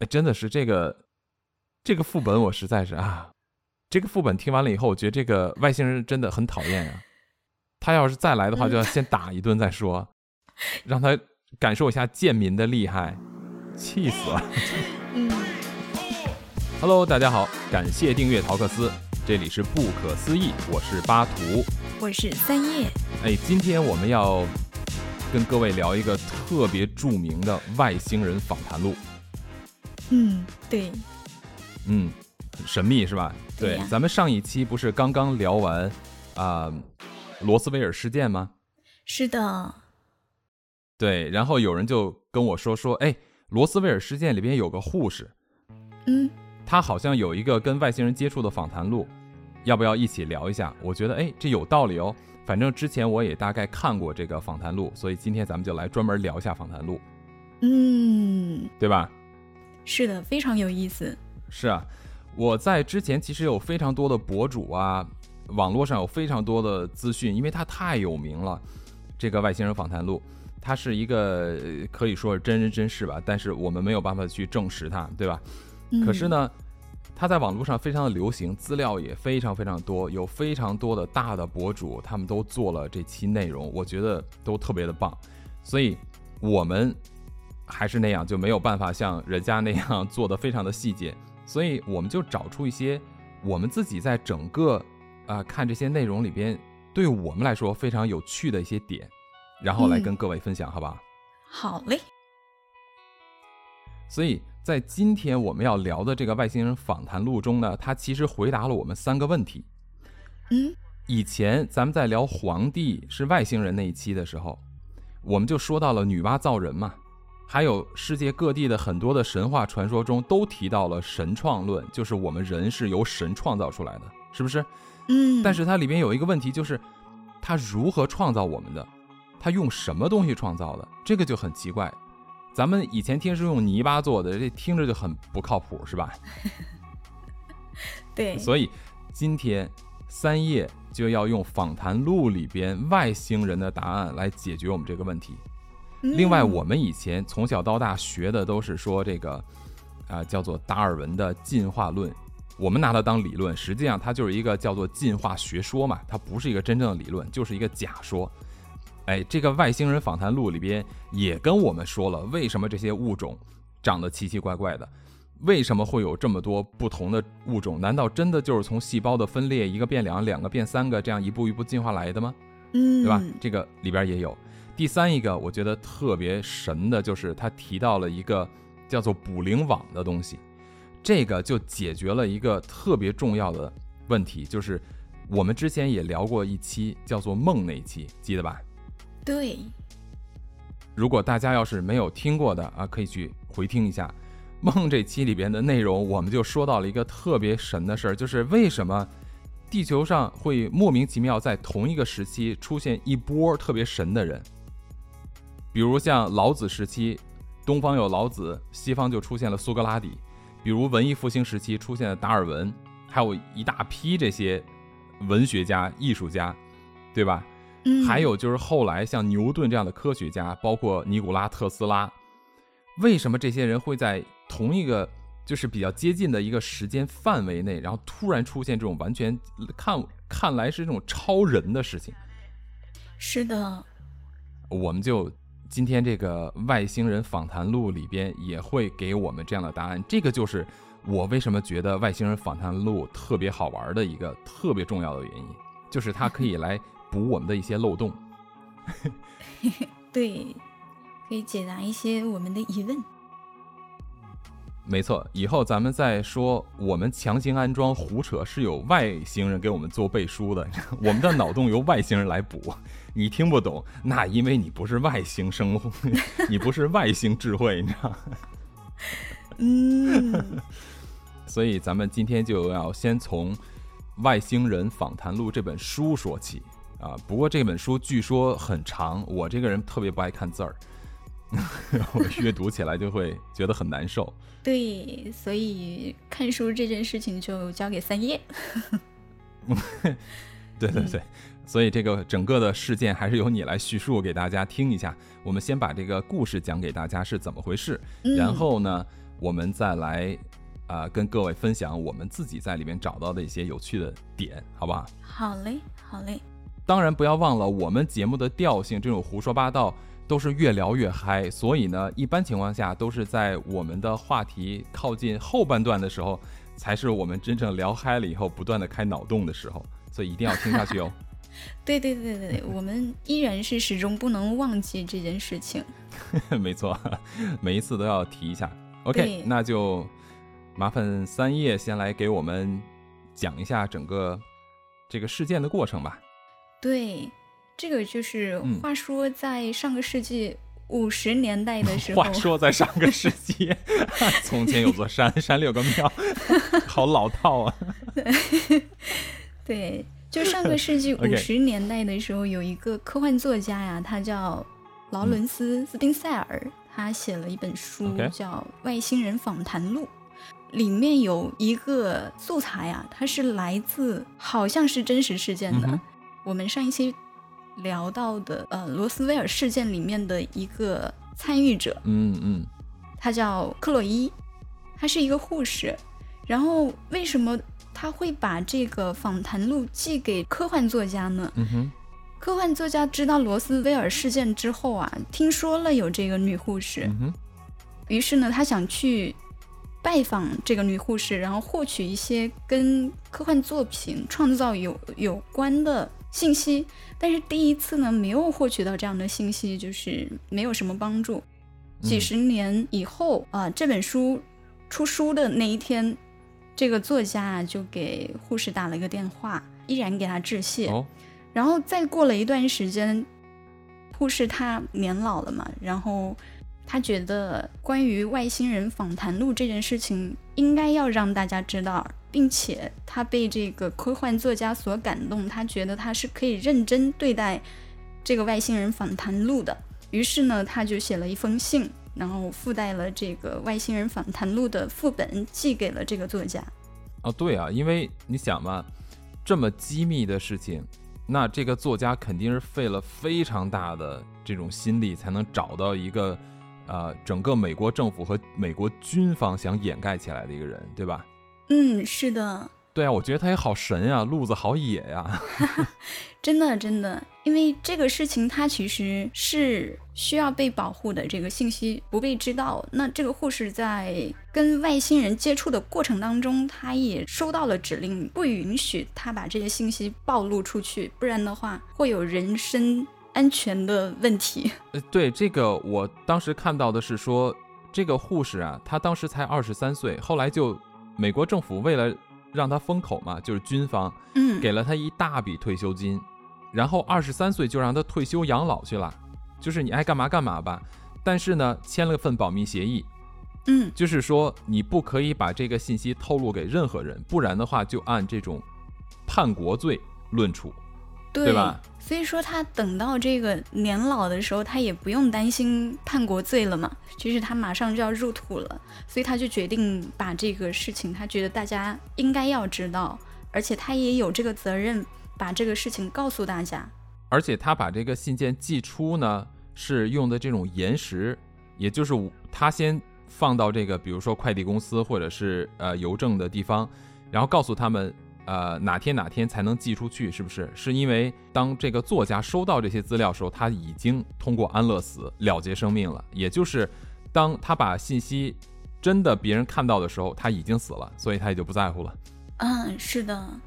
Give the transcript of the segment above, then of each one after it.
哎，真的是这个这个副本，我实在是啊，这个副本听完了以后，我觉得这个外星人真的很讨厌啊。他要是再来的话，就要先打一顿再说，让他感受一下贱民的厉害，气死了。嗯。Hello，大家好，感谢订阅陶克斯，这里是不可思议，我是巴图，我是三叶。哎，今天我们要跟各位聊一个特别著名的外星人访谈录。嗯，对。嗯，神秘是吧？对。咱们上一期不是刚刚聊完啊？罗斯威尔事件吗？是的，对。然后有人就跟我说说，哎，罗斯威尔事件里边有个护士，嗯，他好像有一个跟外星人接触的访谈录，要不要一起聊一下？我觉得，哎，这有道理哦。反正之前我也大概看过这个访谈录，所以今天咱们就来专门聊一下访谈录，嗯，对吧？是的，非常有意思。是啊，我在之前其实有非常多的博主啊。网络上有非常多的资讯，因为它太有名了。这个外星人访谈录，它是一个可以说是真人真事吧，但是我们没有办法去证实它，对吧？可是呢，它在网络上非常的流行，资料也非常非常多，有非常多的大的博主，他们都做了这期内容，我觉得都特别的棒。所以，我们还是那样，就没有办法像人家那样 做的非常的细节，所以我们就找出一些我们自己在整个。啊，看这些内容里边，对我们来说非常有趣的一些点，然后来跟各位分享，好吧好？好嘞。所以在今天我们要聊的这个外星人访谈录中呢，他其实回答了我们三个问题。嗯，以前咱们在聊皇帝是外星人那一期的时候，我们就说到了女娲造人嘛，还有世界各地的很多的神话传说中都提到了神创论，就是我们人是由神创造出来的，是不是？嗯，但是它里面有一个问题，就是它如何创造我们的？它用什么东西创造的？这个就很奇怪。咱们以前听是用泥巴做的，这听着就很不靠谱，是吧？对。所以今天三叶就要用访谈录里边外星人的答案来解决我们这个问题。另外，我们以前从小到大学的都是说这个啊，叫做达尔文的进化论。我们拿它当理论，实际上它就是一个叫做进化学说嘛，它不是一个真正的理论，就是一个假说。哎，这个外星人访谈录里边也跟我们说了，为什么这些物种长得奇奇怪怪的，为什么会有这么多不同的物种？难道真的就是从细胞的分裂，一个变两，两个变三个，这样一步一步进化来的吗？嗯，对吧？这个里边也有。第三一个，我觉得特别神的就是他提到了一个叫做捕灵网的东西。这个就解决了一个特别重要的问题，就是我们之前也聊过一期叫做梦那一期，记得吧？对。如果大家要是没有听过的啊，可以去回听一下梦这期里边的内容。我们就说到了一个特别神的事儿，就是为什么地球上会莫名其妙在同一个时期出现一波特别神的人，比如像老子时期，东方有老子，西方就出现了苏格拉底。比如文艺复兴时期出现了达尔文，还有一大批这些文学家、艺术家，对吧？嗯。还有就是后来像牛顿这样的科学家，包括尼古拉特斯拉，为什么这些人会在同一个就是比较接近的一个时间范围内，然后突然出现这种完全看看来是这种超人的事情？是的。我们就。今天这个外星人访谈录里边也会给我们这样的答案，这个就是我为什么觉得外星人访谈录特别好玩的一个特别重要的原因，就是它可以来补我们的一些漏洞。对，可以解答一些我们的疑问。没错，以后咱们再说我们强行安装胡扯是有外星人给我们做背书的，我们的脑洞由外星人来补，你听不懂，那因为你不是外星生物，你不是外星智慧，你知道？嗯。所以咱们今天就要先从《外星人访谈录》这本书说起啊。不过这本书据说很长，我这个人特别不爱看字儿。我阅读起来就会觉得很难受。对，所以看书这件事情就交给三叶。对对对，所以这个整个的事件还是由你来叙述给大家听一下。我们先把这个故事讲给大家是怎么回事，然后呢，我们再来啊、跟各位分享我们自己在里面找到的一些有趣的点，好不好？好嘞，好嘞。当然不要忘了，我们节目的调性，这种胡说八道都是越聊越嗨，所以呢，一般情况下都是在我们的话题靠近后半段的时候，才是我们真正聊嗨了以后不断的开脑洞的时候，所以一定要听下去哦。对对对对对，我们依然是始终不能忘记这件事情。没错，每一次都要提一下。OK，那就麻烦三叶先来给我们讲一下整个这个事件的过程吧。对，这个就是嗯话说在上个世纪五十年代的时候，话说在上个世纪，从前有座山，山里有个庙，好老套啊。对，就上个世纪 五十年代的时候，有一个科幻作家呀，他叫劳伦斯·斯宾塞尔，他写了一本书叫《外星人访谈录》，里面有一个素材啊，它是来自好像是真实事件的。嗯我们上一期聊到的呃罗斯威尔事件里面的一个参与者，嗯嗯她叫克洛伊，她是一个护士。然后为什么她会把这个访谈录寄给科幻作家呢？嗯哼，科幻作家知道罗斯威尔事件之后啊，听说了有这个女护士，于是呢，他想去拜访这个女护士，然后获取一些跟科幻作品创造有有关的信息。但是第一次呢，没有获取到这样的信息，就是没有什么帮助。几十年以后啊、这本书出书的那一天，这个作家啊就给护士打了一个电话，依然给他致谢。哦，然后再过了一段时间，护士她年老了嘛，然后他觉得关于外星人访谈录这件事情应该要让大家知道，并且他被这个科幻作家所感动，他觉得他是可以认真对待这个外星人访谈录的。于是呢，他就写了一封信，然后附带了这个外星人访谈录的副本，寄给了这个作家。哦，对啊，因为你想嘛，这么机密的事情，那这个作家肯定是费了非常大的这种心力，才能找到一个，呃，整个美国政府和美国军方想掩盖起来的一个人，对吧？嗯，是的，对啊，我觉得他也好神呀，路子好野呀。真的，真的，因为这个事情它其实是需要被保护的，这个信息不被知道。那这个护士在跟外星人接触的过程当中，他也收到了指令，不允许他把这些信息暴露出去，不然的话会有人身安全的问题。呃，对这个，我当时看到的是说，这个护士啊，她当时才二十三岁，后来就美国政府为了让他封口嘛，就是军方嗯，给了他一大笔退休金，然后二十三岁就让他退休养老去了，就是你爱干嘛干嘛吧。但是呢，签了份保密协议，嗯，就是说你不可以把这个信息透露给任何人，不然的话就按这种叛国罪论处。对对吧？所以说他等到这个年老的时候，他也不用担心叛国罪了嘛，就是他马上就要入土了，所以他就决定把这个事情，他觉得大家应该要知道，而且他也有这个责任把这个事情告诉大家。而且他把这个信件寄出呢，是用的这种延时，也就是他先放到这个，比如说快递公司或者是呃邮政的地方，然后告诉他们，呃哪天哪天才能寄出去，是不是？是因为当这个作家收到这些资料的时候，他已经通过安乐死了结生命了，也就是当他把信息真的别人看到的时候，他已经死了，所以他也就不在乎了。嗯，是的，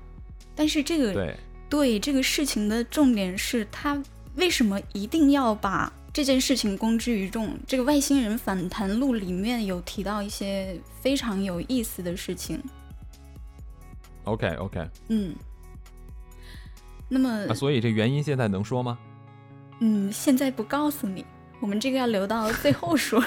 但是这个对，对这个事情的重点是他为什么一定要把这件事情公之于众？这个外星人访谈录里面有提到一些非常有意思的事情。OK OK，嗯，那么啊，所以这原因现在能说吗？嗯，现在不告诉你，我们这个要留到 最后说。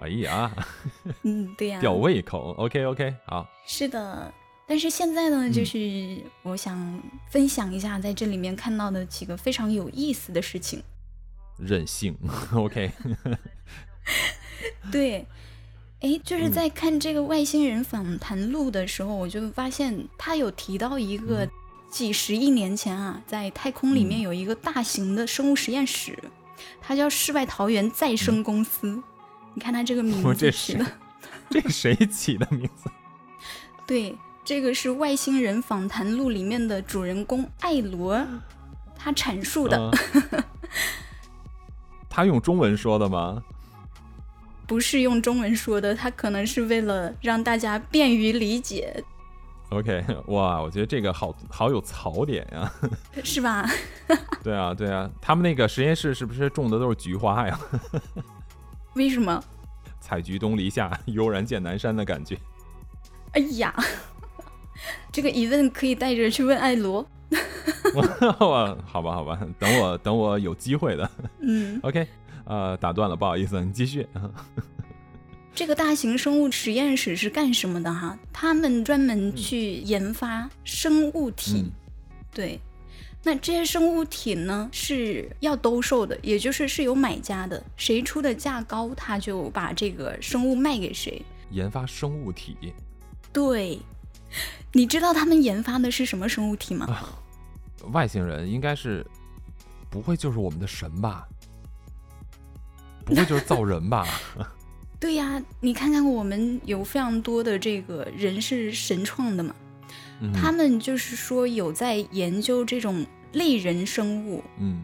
哎呀，嗯，对呀、吊胃口。OK OK，好。是的。但是现在呢，嗯就是我想分享一下在这里面看到的几个非常有意思的事情。任性，OK，对，哎，就是嗯在看这个外星人访谈录的时候，我就发现他有提到一个嗯几十亿年前啊，在太空里面嗯有一个大型的生物实验室，它叫世外桃源再生公司。你看它这个名字 这谁起的名字？对，这个是《外星人访谈录》里面的主人公艾罗，他阐述的。嗯 他用中文说的吗？不是用中文说的，他可能是为了让大家便于理解，OK，哇，我觉得这个好好有槽点呀。是吧？对啊，对啊，他们那个实验室是不是种的都是菊花呀？为什么？采菊东篱下，悠然见南山的感觉。哎呀，这个疑问可以带着去问艾罗。我好吧，好吧，等我等我有机会的。嗯，OK，呃，打断了，不好意思，你继续。这个大型生物实验室是干什么的哈？他们专门去研发生物体，嗯对。那这些生物体呢是要兜售的，也就是是有买家的，谁出的价高，他就把这个生物卖给谁。研发生物体，对，你知道他们研发的是什么生物体吗？外星人应该是不会就是我们的神吧？不会就是造人吧？对呀，你看看我们有非常多的这个人是神创的嘛，嗯。他们就是说有在研究这种类人生物，嗯。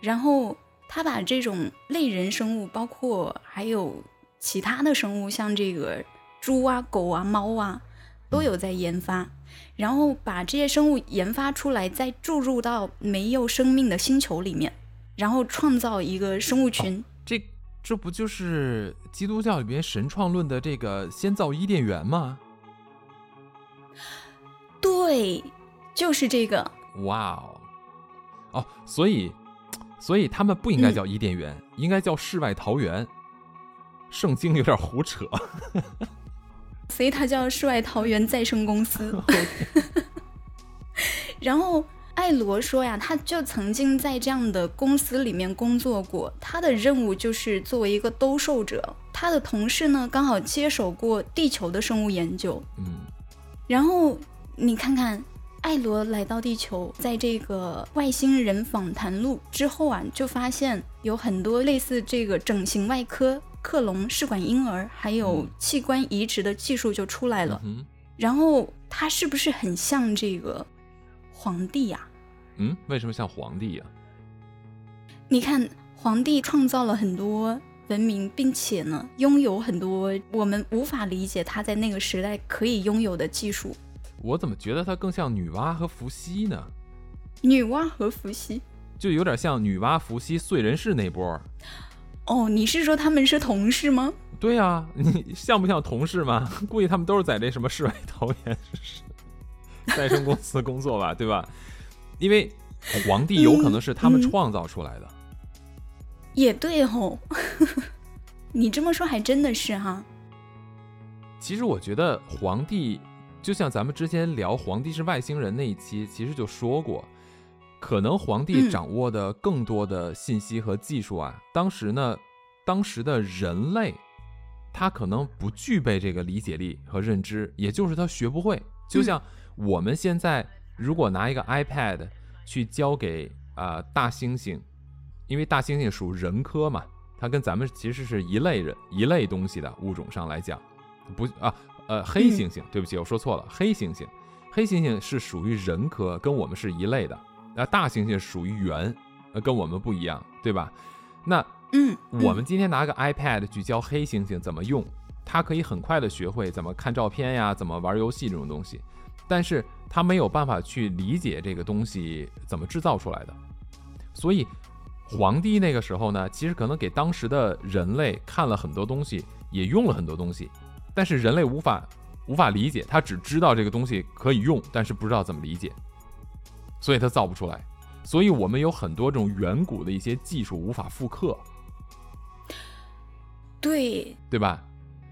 然后他把这种类人生物，包括还有其他的生物，像这个猪啊、狗啊、猫啊，都有在研发，然后把这些生物研发出来，再注入到没有生命的星球里面，然后创造一个生物群。这这不就是基督教里边神创论的这个先造伊甸园吗？对，就是这个。哇哦，哦，所以所以他们不应该嗯叫伊甸园，应该叫世外桃源。圣经有点胡扯。所以它叫世外桃源再生公司。然后艾罗说呀，他就曾经在这样的公司里面工作过，他的任务就是作为一个兜售者。他的同事呢，刚好接手过地球的生物研究。嗯然后你看看，艾罗来到地球，在这个外星人访谈录之后啊，就发现有很多类似这个整形外科、克隆试管婴儿，还有嗯器官移植的技术就出来了。嗯然后他是不是很像这个皇帝呀、嗯，为什么像皇帝呀、你看，皇帝创造了很多文明，并且呢，拥有很多我们无法理解他在那个时代可以拥有的技术。我怎么觉得他更像女娲和伏羲呢？女娲和伏羲。就有点像女娲、伏羲、燧人氏那波。哦，你是说他们是同事吗？对呀、你像不像同事嘛？估计他们都是在这什么世外桃源 再生公司工作吧，对吧？因为皇帝有可能是他们创造出来的。也对吼，你这么说还真的是哈。其实我觉得皇帝，就像咱们之前聊皇帝是外星人那一期，其实就说过，可能皇帝嗯掌握的更多的信息和技术啊，当时呢，当时的人类，他可能不具备这个理解力和认知，也就是他学不会。就像我们现在如果拿一个 iPad 去交给啊、呃大猩猩，因为大猩猩属人科嘛，它跟咱们其实是一类人一类东西的物种上来讲，不啊呃黑猩猩，对不起，我说错了，黑猩猩，黑猩猩是属于人科，跟我们是一类的，那大猩猩属于猿，呃跟我们不一样，对吧？那嗯，我们今天拿个 iPad 去教黑猩猩怎么用，它可以很快的学会怎么看照片呀，怎么玩游戏这种东西，但是他没有办法去理解这个东西怎么制造出来的。所以，皇帝那个时候呢，其实可能给当时的人类看了很多东西，也用了很多东西，但是人类无法无法理解，他只知道这个东西可以用，但是不知道怎么理解，所以他造不出来。所以我们有很多这种远古的一些技术无法复刻。对，对吧？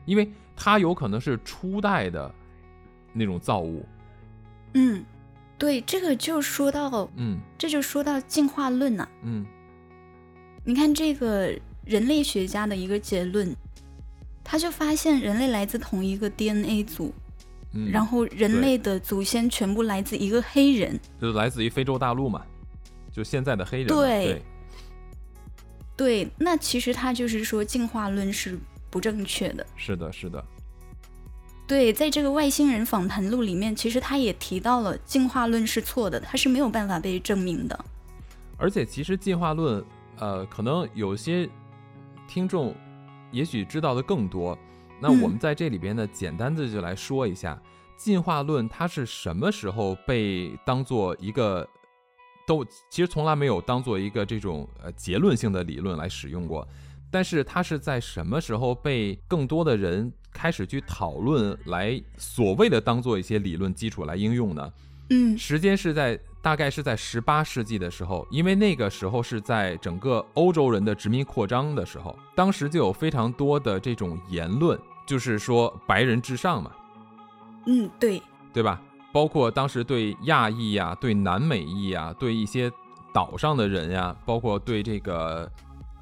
因为它有可能是初代的那种造物，嗯，对，这个就说到，嗯这就说到进化论呐、嗯你看这个人类学家的一个结论，他就发现人类来自同一个 DNA 组，嗯，然后人类的祖先全部来自一个黑人。就来自于非洲大陆嘛，就现在的黑人，对对，对，那其实他就是说进化论是不正确的。是的，是的，对，在这个外星人访谈录里面，其实他也提到了进化论是错的，它是没有办法被证明的。而且，其实进化论，呃，可能有些听众也许知道的更多。那我们在这里边呢，简单的就来说一下，进化论它是什么时候被当做一个，都其实从来没有当做一个这种呃结论性的理论来使用过。但是它是在什么时候被更多的人开始去讨论，来所谓的当做一些理论基础来应用呢？嗯，时间是在大概是在十八世纪的时候，因为那个时候是在整个欧洲人的殖民扩张的时候，当时就有非常多的这种言论，就是说白人至上嘛。嗯，对，对吧？包括当时对亚裔呀、对南美裔呀、对一些岛上的人呀，包括对这个。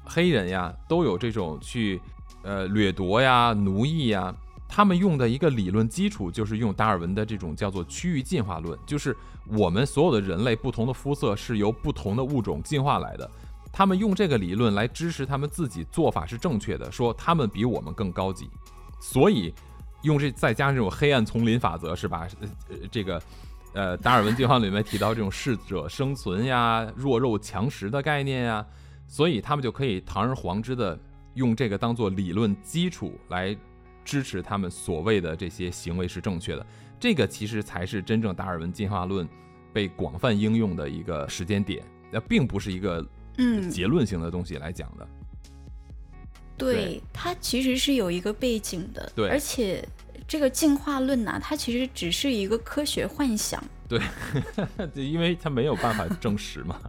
黑人呀，都有这种去，呃，掠夺呀、奴役呀。他们用的一个理论基础就是用达尔文的这种叫做区域进化论，就是我们所有的人类不同的肤色是由不同的物种进化来的。他们用这个理论来支持他们自己做法是正确的，说他们比我们更高级。所以用这再加上这种黑暗丛林法则，是吧？呃，这个，呃，达尔文进化里面提到这种适者生存呀、弱肉强食的概念呀。所以他们就可以堂而皇之的用这个当做理论基础来支持他们所谓的这些行为是正确的。这个其实才是真正达尔文进化论被广泛应用的一个时间点，那并不是一个嗯结论性的东西来讲的。对，它其实是有一个背景的。对，而且这个进化论呐，它其实只是一个科学幻想。对，因为它没有办法证实嘛。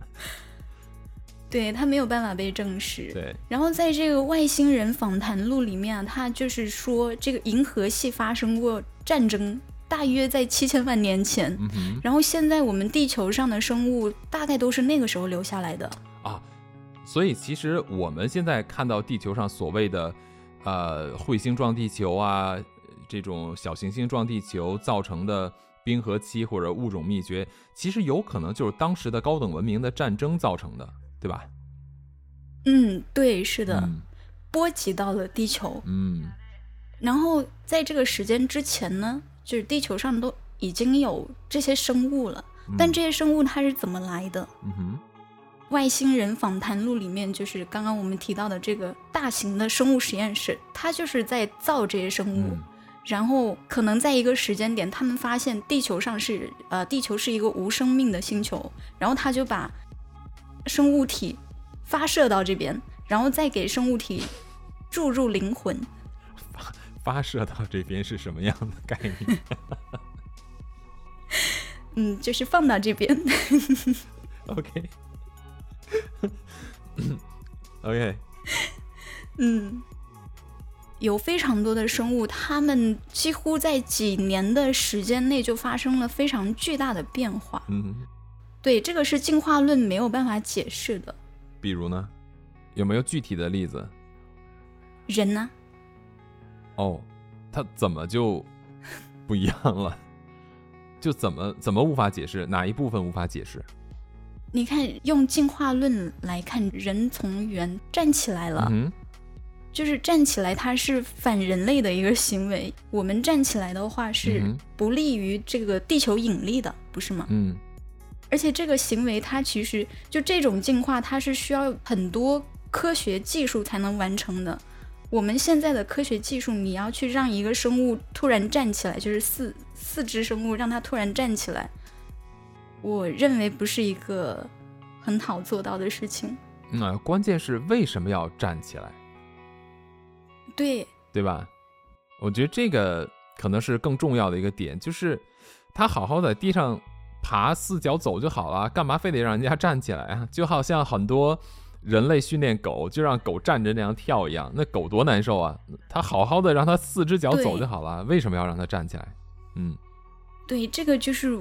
对他没有办法被证实。对，然后在这个外星人访谈录里面啊，他就是说这个银河系发生过战争，大约在七千万年前。嗯然后现在我们地球上的生物大概都是那个时候留下来的。啊，所以其实我们现在看到地球上所谓的，呃，彗星撞地球啊，这种小行星撞地球造成的冰河期或者物种灭绝，其实有可能就是当时的高等文明的战争造成的。对吧？嗯，对，是的，波及到了地球。嗯，然后在这个时间之前呢，就是地球上都已经有这些生物了，但这些生物它是怎么来的？嗯哼，外星人访谈录里面就是刚刚我们提到的这个大型的生物实验室，它就是在造这些生物，然后可能在一个时间点，他们发现地球上是呃，地球是一个无生命的星球，然后他就把。生物体发射到这边，然后再给生物体注入灵魂。发发射到这边是什么样的概念？嗯，就是放到这边。OK。OK。嗯，有非常多的生物，它们几乎在几年的时间内就发生了非常巨大的变化。嗯。对，这个是进化论没有办法解释的。比如呢，有没有具体的例子？人呢？哦，他怎么就不一样了？就怎么怎么无法解释？哪一部分无法解释？你看，用进化论来看，人从猿站起来了，就是站起来，它是反人类的一个行为。我们站起来的话，是不利于这个地球引力的，不是吗？嗯。而且这个行为，它其实就这种进化，它是需要很多科学技术才能完成的。我们现在的科学技术，你要去让一个生物突然站起来，就是四四只生物让它突然站起来，我认为不是一个很好做到的事情。那关键是为什么要站起来？对，对吧？我觉得这个可能是更重要的一个点，就是它好好在地上。爬四脚走就好了，干嘛非得让人家站起来啊？就好像很多人类训练狗，就让狗站着那样跳一样，那狗多难受啊！它好好的让它四只脚走就好了，为什么要让它站起来？嗯，对，这个就是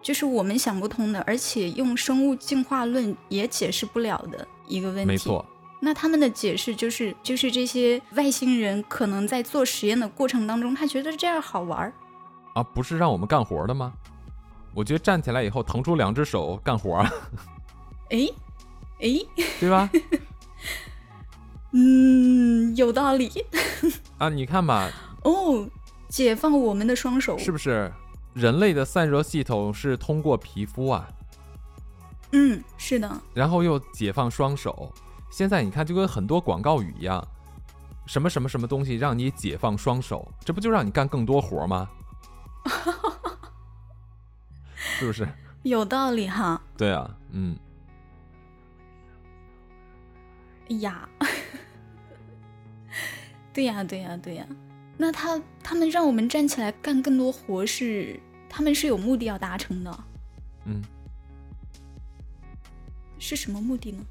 就是我们想不通的，而且用生物进化论也解释不了的一个问题。没错，那他们的解释就是就是这些外星人可能在做实验的过程当中，他觉得这样好玩儿啊，不是让我们干活的吗？我觉得站起来以后腾出两只手干活儿，哎，哎，对吧？嗯，有道理啊，你看吧。哦，解放我们的双手。是不是？人类的散热系统是通过皮肤啊，嗯，是的，然后又解放双手。现在你看，就跟很多广告语一样，什么什么什么东西让你解放双手，这不就让你干更多活吗？是不是？有道理哈。对啊，嗯。哎呀，对呀，对呀，对呀。那他他们让我们站起来干更多活是，他们是有目的要达成的。嗯。是什么目的呢？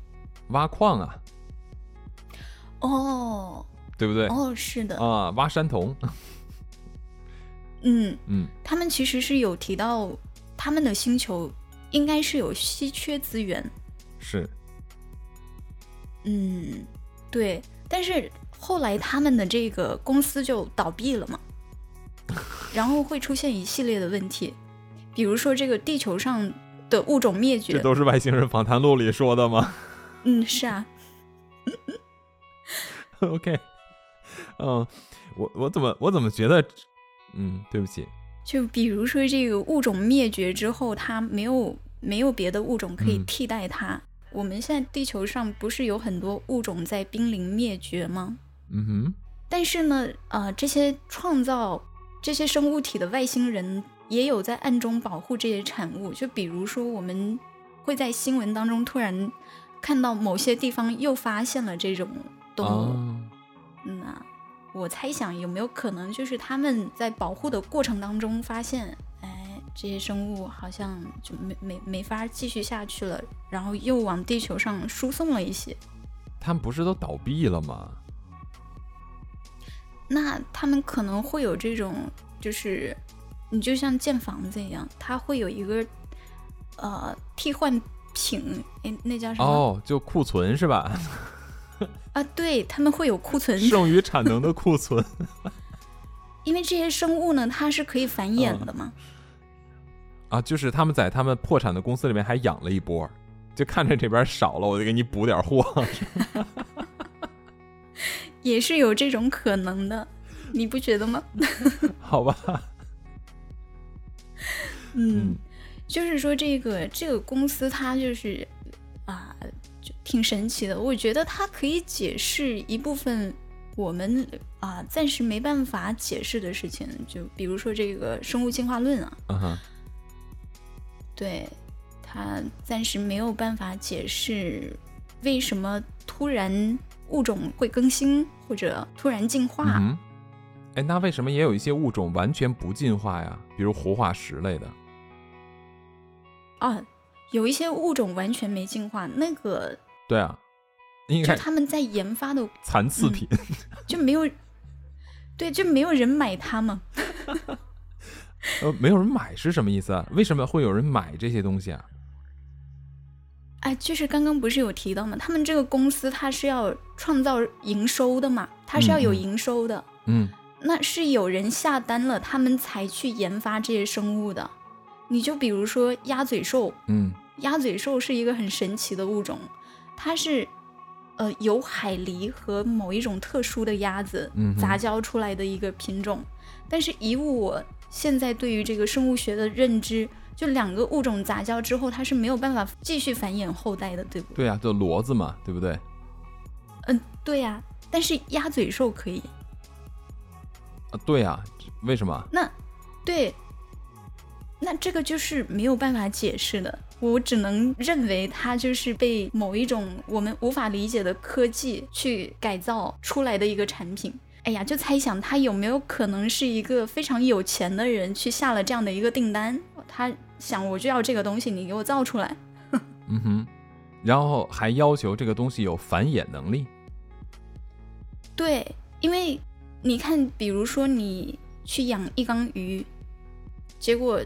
挖矿啊。哦。对不对？哦，是的。啊，挖山铜。嗯嗯。他们其实是有提到，他们的星球应该是有稀缺资源。是。嗯，对，但是后来他们的这个公司就倒闭了嘛，然后会出现一系列的问题，比如说这个地球上的物种灭绝，这都是外星人访谈录里说的吗？嗯，是啊。OK，嗯，我我怎么我怎么觉得，嗯，对不起，就比如说这个物种灭绝之后，它没有没有别的物种可以替代它。我们现在地球上不是有很多物种在濒临灭绝吗？嗯哼。但是呢，呃，这些创造这些生物体的外星人也有在暗中保护这些产物。就比如说，我们会在新闻当中突然看到某些地方又发现了这种动物。嗯啊，我猜想有没有可能就是他们在保护的过程当中发现。哎这些生物好像就没没没法继续下去了，然后又往地球上输送了一些。他们不是都倒闭了吗？那他们可能会有这种，就是你就像建房子一样，它会有一个呃替换品，哎，那叫什么？哦，就库存是吧？啊，对他们会有库存，剩余产能的库存。因为这些生物呢，它是可以繁衍的嘛。啊，就是他们在他们破产的公司里面还养了一波，就看着这边少了，我就给你补点货，也是有这种可能的，你不觉得吗？好吧，嗯，就是说这个这个公司它就是挺神奇的，我觉得它可以解释一部分我们啊暂时没办法解释的事情，就比如说这个生物进化论啊。对，它暂时没有办法解释为什么突然物种会更新或者突然进化。嗯，哎，那为什么也有一些物种完全不进化呀？比如活化石类的。啊，有一些物种完全没进化，那个。对啊，就他们在研发的 残次品，就没有，对，就没有人买它嘛？呃，没有人买是什么意思啊？为什么会有人买这些东西啊？哎，就是刚刚不是有提到吗？他们这个公司它是要创造营收的嘛，它是要有营收的。嗯，那是有人下单了，他们才去研发这些生物的。你就比如说鸭嘴兽，嗯，鸭嘴兽是一个很神奇的物种，它是呃由海狸和某一种特殊的鸭子杂交出来的一个品种，但是以我。现在对于这个生物学的认知，就两个物种杂交之后，它是没有办法继续繁衍后代的，对不？对对啊，就骡子嘛，对不对？嗯，对呀，但是鸭嘴兽可以。啊，对呀，为什么？那，对，那这个就是没有办法解释的，我只能认为它就是被某一种我们无法理解的科技去改造出来的一个产品。哎呀，就猜想他有没有可能是一个非常有钱的人去下了这样的一个订单，他想我就要这个东西，你给我造出来。嗯哼，然后还要求这个东西有繁衍能力。对，因为你看，比如说你去养一缸鱼，结果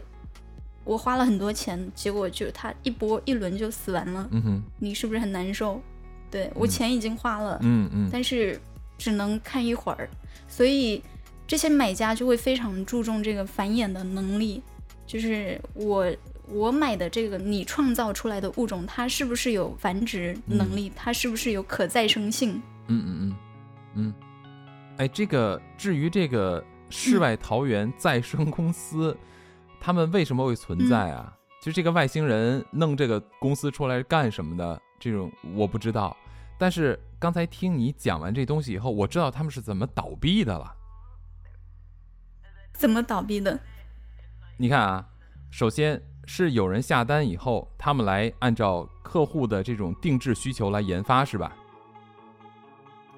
我花了很多钱，结果就它一波一轮就死完了。嗯哼，你是不是很难受？对我钱已经花了，嗯嗯，但是。只能看一会儿，所以这些买家就会非常注重这个繁衍的能力，就是我我买的这个你创造出来的物种，它是不是有繁殖能力？它是不是有可再生性？嗯嗯嗯嗯。哎，这个至于这个世外桃源再生公司，他们为什么会存在啊？就这个外星人弄这个公司出来干什么的？这种我不知道。但是刚才听你讲完这东西以后，我知道他们是怎么倒闭的了。怎么倒闭的？你看啊，首先是有人下单以后，他们来按照客户的这种定制需求来研发，是吧？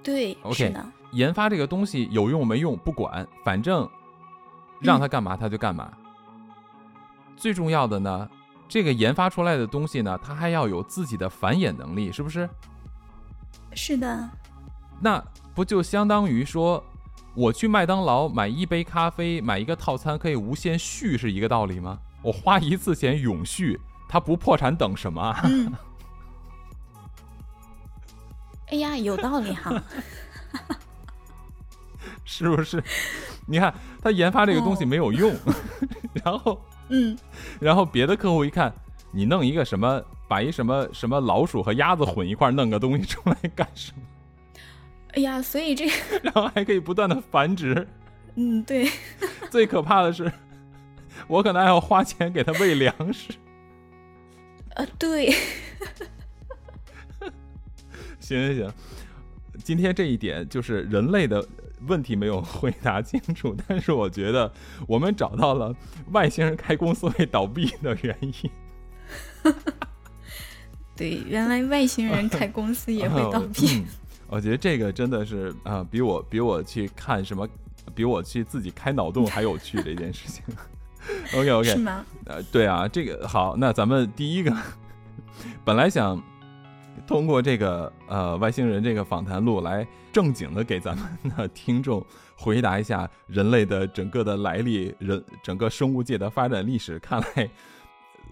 对，OK。研发这个东西有用没用不管，反正让他干嘛他就干嘛。最重要的呢，这个研发出来的东西呢，它还要有自己的繁衍能力，是不是？是的。那不就相当于说，我去麦当劳买一杯咖啡，买一个套餐可以无限续，是一个道理吗？我花一次钱永续，它不破产等什么？嗯。哎呀，有道理哈。是不是？你看他研发这个东西没有用，然后。嗯，然后别的客户一看，你弄一个什么，把一什么什么老鼠和鸭子混一块弄个东西出来干什么？哎呀，所以这个，然后还可以不断的繁殖。嗯，对。最可怕的是，我可能还要花钱给它喂粮食。呃，对。行行行，今天这一点就是人类的。问题没有回答清楚，但是我觉得我们找到了外星人开公司会倒闭的原因。对，原来外星人开公司也会倒闭。我觉得这个真的是啊，比我比我去看什么，比我去自己开脑洞还有趣的一件事情。OK OK，是吗？呃，对啊，这个好，那咱们第一个本来想。通过这个呃外星人这个访谈录来正经的给咱们的听众回答一下人类的整个的来历，人整个生物界的发展历史，看来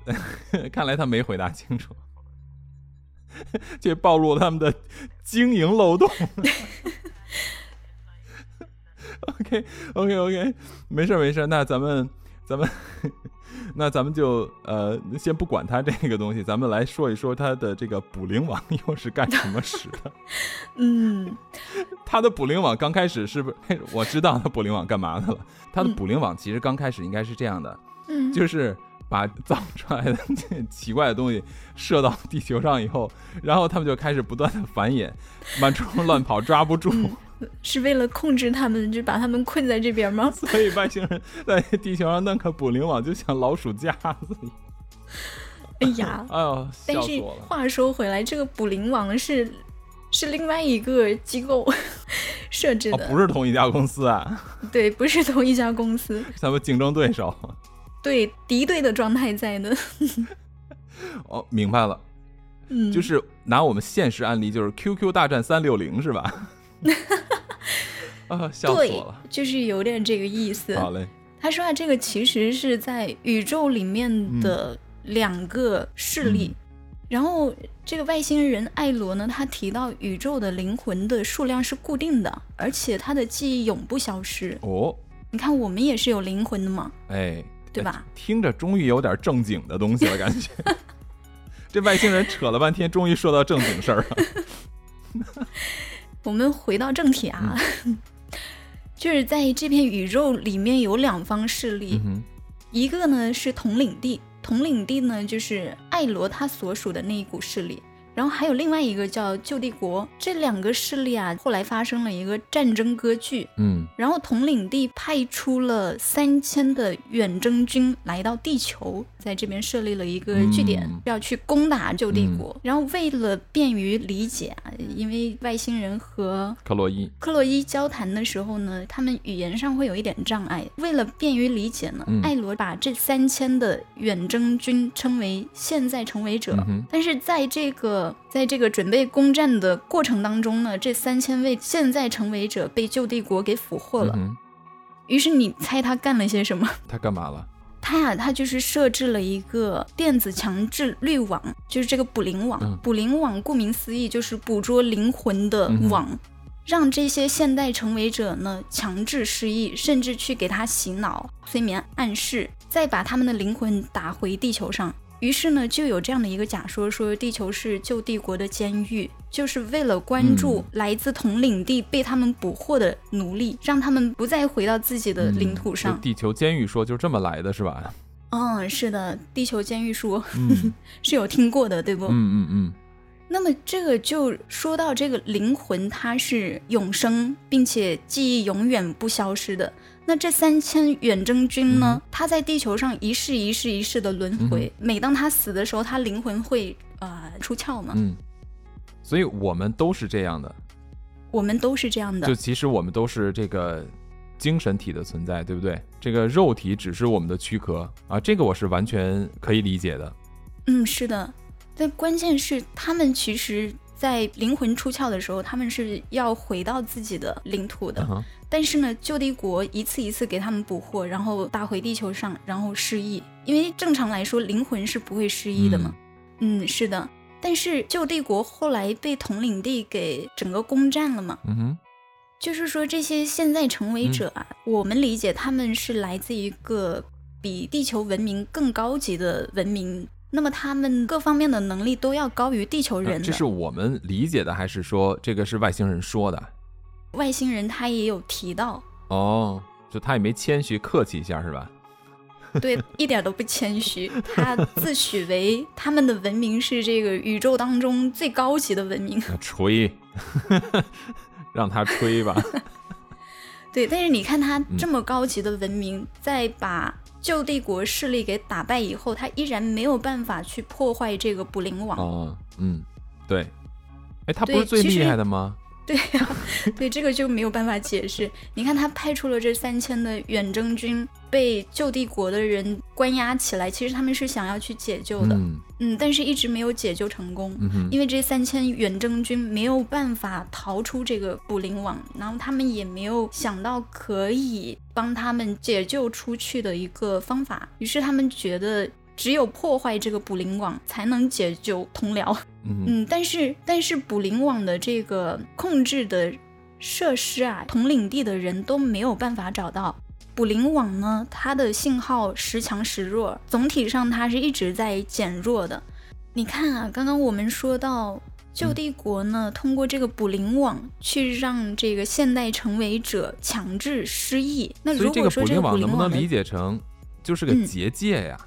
看来他没回答清楚，这暴露了他们的经营漏洞。OK OK OK，没事没事，那咱们咱们。那咱们就呃先不管它这个东西，咱们来说一说它的这个捕灵网 又是干什么使的？嗯，它的捕灵网刚开始是不是？我知道它捕灵网干嘛的了。它的捕灵网其实刚开始应该是这样的，嗯，就是把 造出来的这奇怪的东西射到地球上以后，然后他们就开始不断的繁衍，满处乱跑，抓不住。是为了控制他们，就把他们困在这边吗？所以外星人在地球上弄个捕灵网，就像老鼠夹子。哎呀，哎呦，但是话说回来，这个捕灵网是是另外一个机构设置的，不是同一家公司啊。对，不是同一家公司，咱们竞争对手。对，敌对的状态在呢。哦，明白了。嗯，就是拿我们现实案例，就是 QQ 大战三六零，是吧？啊，笑死我了！就是有点这个意思。好嘞。他说啊，这个其实是在宇宙里面的两个势力。然后这个外星人艾罗呢，他提到宇宙的灵魂的数量是固定的，而且他的记忆永不消失。哦，你看我们也是有灵魂的嘛？哎，对吧？听着终于有点正经的东西了，感觉。这外星人扯了半天，终于说到正经事儿了。我们回到正题啊，就是在这片宇宙里面有两方势力，一个呢是统领地，统领地呢就是艾罗他所属的那一股势力。然后还有另外一个叫旧帝国，这两个势力啊，后来发生了一个战争割据。嗯，然后统领地派出了三千的远征军来到地球，在这边设立了一个据点，要去攻打旧帝国。然后为了便于理解啊，因为外星人和克洛伊克洛伊交谈的时候呢，他们语言上会有一点障碍。为了便于理解呢，艾罗把这三千的远征军称为现在成为者。但是在这个在这个准备攻占的过程当中呢，这三千位现在成为者被旧帝国给俘获了。于是你猜他干了些什么？他干嘛了？他呀，他就是设置了一个电子强制滤网，就是这个捕灵网。捕灵网顾名思义就是捕捉灵魂的网，让这些现代成为者呢强制失忆，甚至去给他洗脑、催眠、暗示，再把他们的灵魂打回地球上。于是呢，就有这样的一个假说，说地球是旧帝国的监狱，就是为了关注嗯来自同领地被他们捕获的奴隶，让他们不再回到自己的领土上嗯。地球监狱说就这么来的是吧？嗯，是的，地球监狱说嗯 是有听过的，对不？嗯嗯嗯那么这个就说到这个灵魂，它是永生，并且记忆永远不消失的。那这三千远征军呢？嗯他在地球上一世一世一世的轮回，每当他死的时候，他灵魂会呃出窍嘛。嗯，所以我们都是这样的，我们都是这样的就。其实我们都是这个精神体的存在，对不对？这个肉体只是我们的躯壳啊，这个我是完全可以理解的。嗯，是的。但关键是，他们其实，在灵魂出窍的时候，他们是要回到自己的领土的。但是呢，旧帝国一次一次给他们捕获，然后打回地球上，然后失忆。因为正常来说，灵魂是不会失忆的嘛。嗯是的。但是旧帝国后来被统领地给整个攻占了嘛，嗯哼就是说这些现在成为者啊，我们理解他们是来自一个比地球文明更高级的文明。那么他们各方面的能力都要高于地球人这是我们理解的，还是说这个是外星人说的？外星人他也有提到，哦，就他也没谦虚客气一下是吧？对，一点都不谦虚。他自诩为他们的文明是这个宇宙当中最高级的文明。那吹，让他吹吧。对，但是你看他嗯这么高级的文明，在把旧帝国势力给打败以后，他依然没有办法去破坏这个捕灵网。哦，嗯，对。哎，他不是最厉害的吗？对呀、对这个就没有办法解释。你看他派出了这三千的远征军，被旧帝国的人关押起来，其实他们是想要去解救的，嗯嗯，但是一直没有解救成功。嗯，因为这三千远征军没有办法逃出这个捕灵网，然后他们也没有想到可以帮他们解救出去的一个方法，于是他们觉得只有破坏这个捕灵网才能解救同僚。嗯嗯，但是但是捕灵网的这个控制的设施啊，统领地的人都没有办法找到。捕灵网呢，它的信号时强时弱，总体上它是一直在减弱的。你看啊，刚刚我们说到旧帝国呢，通过这个捕灵网去让这个现代成为者强制失忆。那所以这个如果说这个捕灵网能不能理解成就是个嗯结界呀，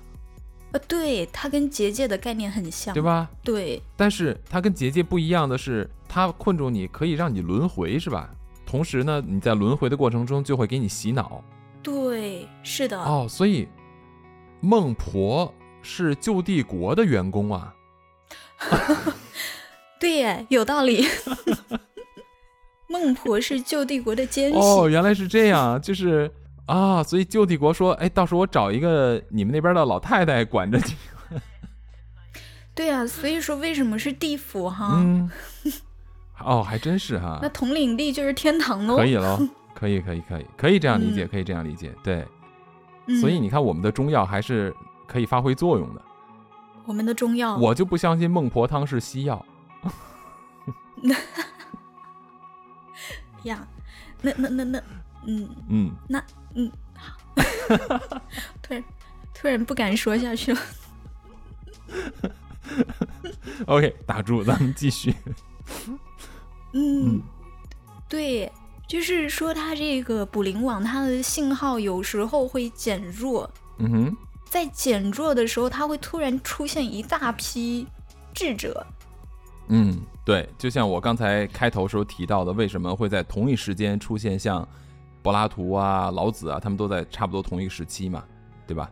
呃，对，它跟结界的概念很像，对？吧？对，但是它跟结界不一样的是，它困住你可以让你轮回，是吧？同时呢，你在轮回的过程中就会给你洗脑对，是的。哦，所以孟婆是旧帝国的员工啊。对耶，有道理。孟婆是旧帝国的奸细，哦，原来是这样，就是啊，所以旧帝国说，哎，到时候我找一个你们那边的老太太管着你。对啊，所以说为什么是地府哈？嗯，哦，还真是哈那，统领地就是天堂喽。可以喽，可以，可以，可以，可以这样理解，嗯可以这样理解，对。嗯所以你看，我们的中药还是可以发挥作用的。我们的中药，我就不相信孟婆汤是西药。呀，那那那那，嗯，嗯，那嗯，好，突然突然不敢说下去了。OK，打住，咱们继续。嗯，对，就是说它这个捕灵网，它的信号有时候会减弱，嗯哼，在减弱的时候，它会突然出现一大批智者。嗯，对，就像我刚才开头时候提到的，为什么会在同一时间出现像柏拉图啊、老子啊，他们都在差不多同一个时期嘛，对吧？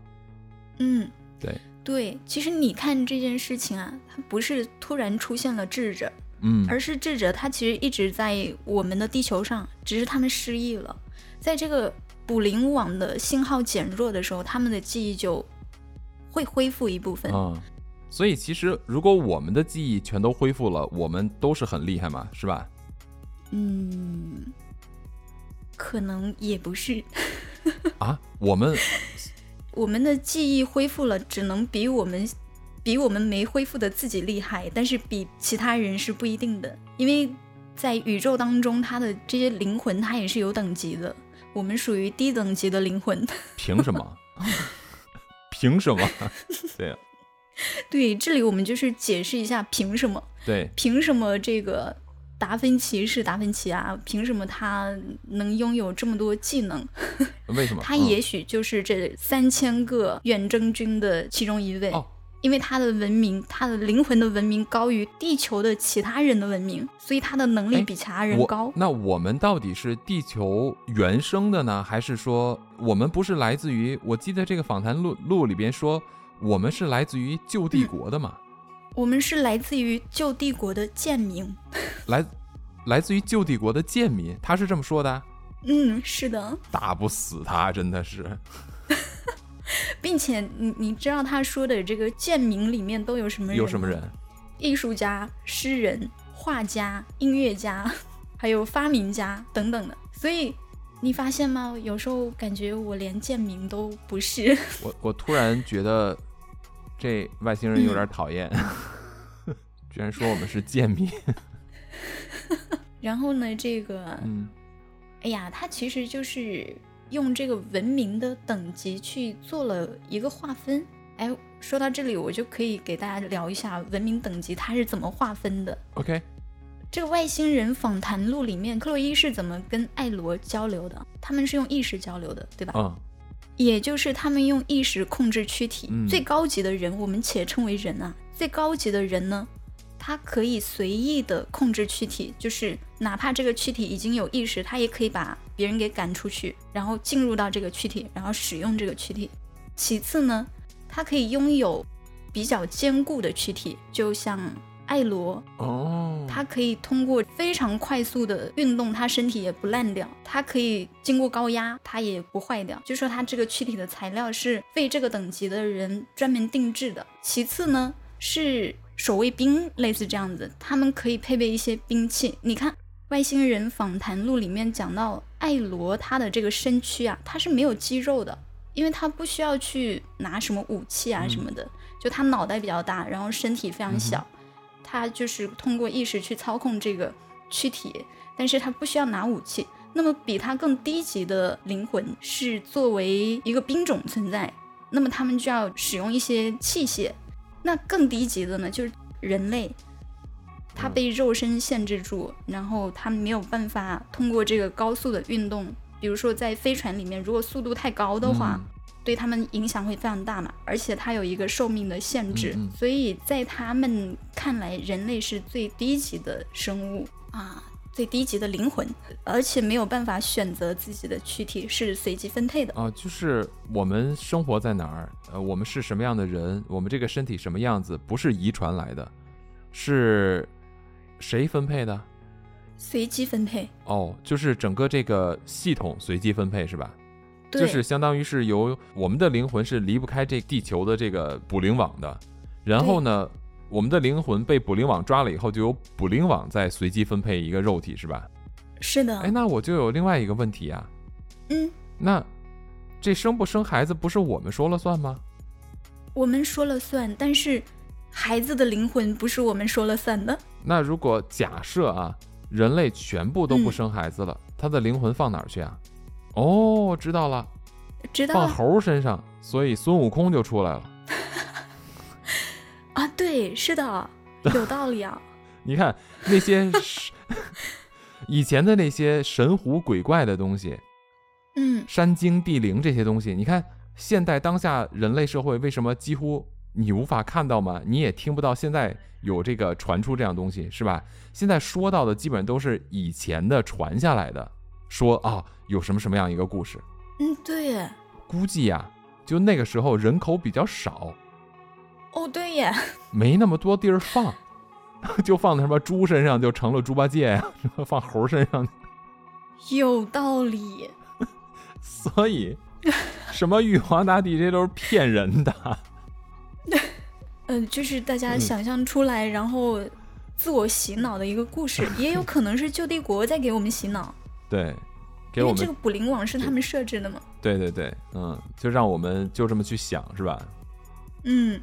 嗯，对对，其实你看这件事情啊，它不是突然出现了智者，嗯，而是智者他其实一直在我们的地球上，只是他们失忆了。在这个捕灵网的信号减弱的时候，他们的记忆就会恢复一部分。嗯、所以其实如果我们的记忆全都恢复了，我们都是很厉害嘛，是吧？嗯，可能也不是。啊，我们 我们的记忆恢复了，只能比我们比我们没恢复的自己厉害，但是比其他人是不一定的，因为在宇宙当中，他的这些灵魂他也是有等级的，我们属于低等级的灵魂。凭什么？凭什么？对啊，对，这里我们就是解释一下凭什么，对，凭什么这个达芬奇是达芬奇啊？凭什么他能拥有这么多技能？为什么？嗯 他也许就是这三千个远征军的其中一位。哦因为他的文明，他的灵魂的文明高于地球的其他人的文明，所以他的能力哎比其他人高。那我们到底是地球原生的呢，还是说我们不是来自于？我记得这个访谈录录里边说，我们是来自于旧帝国的嘛，我们是来自于旧帝国的贱民。来来自于旧帝国的贱民，他是这么说的，嗯，是的，打不死他，真的是。并且你你知道他说的这个贱民里面都有什么人？有什么？人？艺术家、诗人、画家、音乐家，还有发明家等等的。所以你发现吗？有时候感觉我连贱民都不是。我我突然觉得这外星人有点讨厌，居然说我们是贱民。然后呢，这个，嗯哎呀，他其实就是用这个文明的等级去做了一个划分。哎，说到这里，我就可以给大家聊一下文明等级它是怎么划分的。，OK，这个外星人访谈录里面，克洛伊是怎么跟艾罗交流的？他们是用意识交流的，对吧？嗯也就是他们用意识控制躯体。嗯最高级的人，我们且称为人啊。最高级的人呢，他可以随意的控制躯体，就是哪怕这个躯体已经有意识，它也可以把别人给赶出去，然后进入到这个躯体，然后使用这个躯体。其次呢，它可以拥有比较坚固的躯体，就像艾罗，哦，它可以通过非常快速的运动，它身体也不烂掉；它可以经过高压，它也不坏掉。就说它这个躯体的材料是为这个等级的人专门定制的。其次呢，是守卫兵，类似这样子，他们可以配备一些兵器。你看《外星人访谈录》里面讲到艾罗他的这个身躯啊，他是没有肌肉的，因为他不需要去拿什么武器啊嗯什么的，就他脑袋比较大，然后身体非常小。他就是通过意识去操控这个躯体，但是他不需要拿武器。那么比他更低级的灵魂是作为一个兵种存在，那么他们就要使用一些器械。那更低级的呢，就是人类，他被肉身限制住，然后他没有办法通过这个高速的运动，比如说在飞船里面，如果速度太高的话，嗯。对他们影响会非常大嘛，而且它有一个寿命的限制，嗯嗯。所以在他们看来，人类是最低级的生物。啊，最低级的灵魂，而且没有办法选择自己的躯体，是随机分配的。啊，就是我们生活在哪儿，呃，我们是什么样的人，我们这个身体什么样子，不是遗传来的，是谁分配的？随机分配，哦，就是整个这个系统随机分配是吧？对，就是相当于是由我们的灵魂是离不开这地球的这个捕灵网的，然后呢，我们的灵魂被捕灵网抓了以后，就由捕灵网再随机分配一个肉体是吧？是的，哎，那我就有另外一个问题啊，嗯，那这生不生孩子不是我们说了算吗？我们说了算，但是孩子的灵魂不是我们说了算的。那如果假设啊，人类全部都不嗯生孩子了，他的灵魂放哪儿去啊？哦，知道了，知道了猴身上，所以孙悟空就出来了。啊？对，是的，有道理啊。你看那些是 以前的那些神狐鬼怪的东西，嗯，山精地灵这些东西，你看现代当下人类社会为什么几乎你无法看到吗？你也听不到现在有这个传出这样东西，是吧？现在说到的基本都是以前的传下来的，说啊有什么什么样一个故事，嗯，对，估计呀、就那个时候人口比较少，哦，对耶，没那么多地儿放。就放在什么猪身上就成了猪八戒呀、什么放猴身上有道理。所以，什么玉皇大帝这都是骗人的。嗯，就是大家嗯想象出来，然后自我洗脑的一个故事，也有可能是旧帝国在给我们洗脑，对，给我们，因为这个捕灵网是他们设置的嘛。对对对，嗯，就让我们就这么去想，是吧？嗯，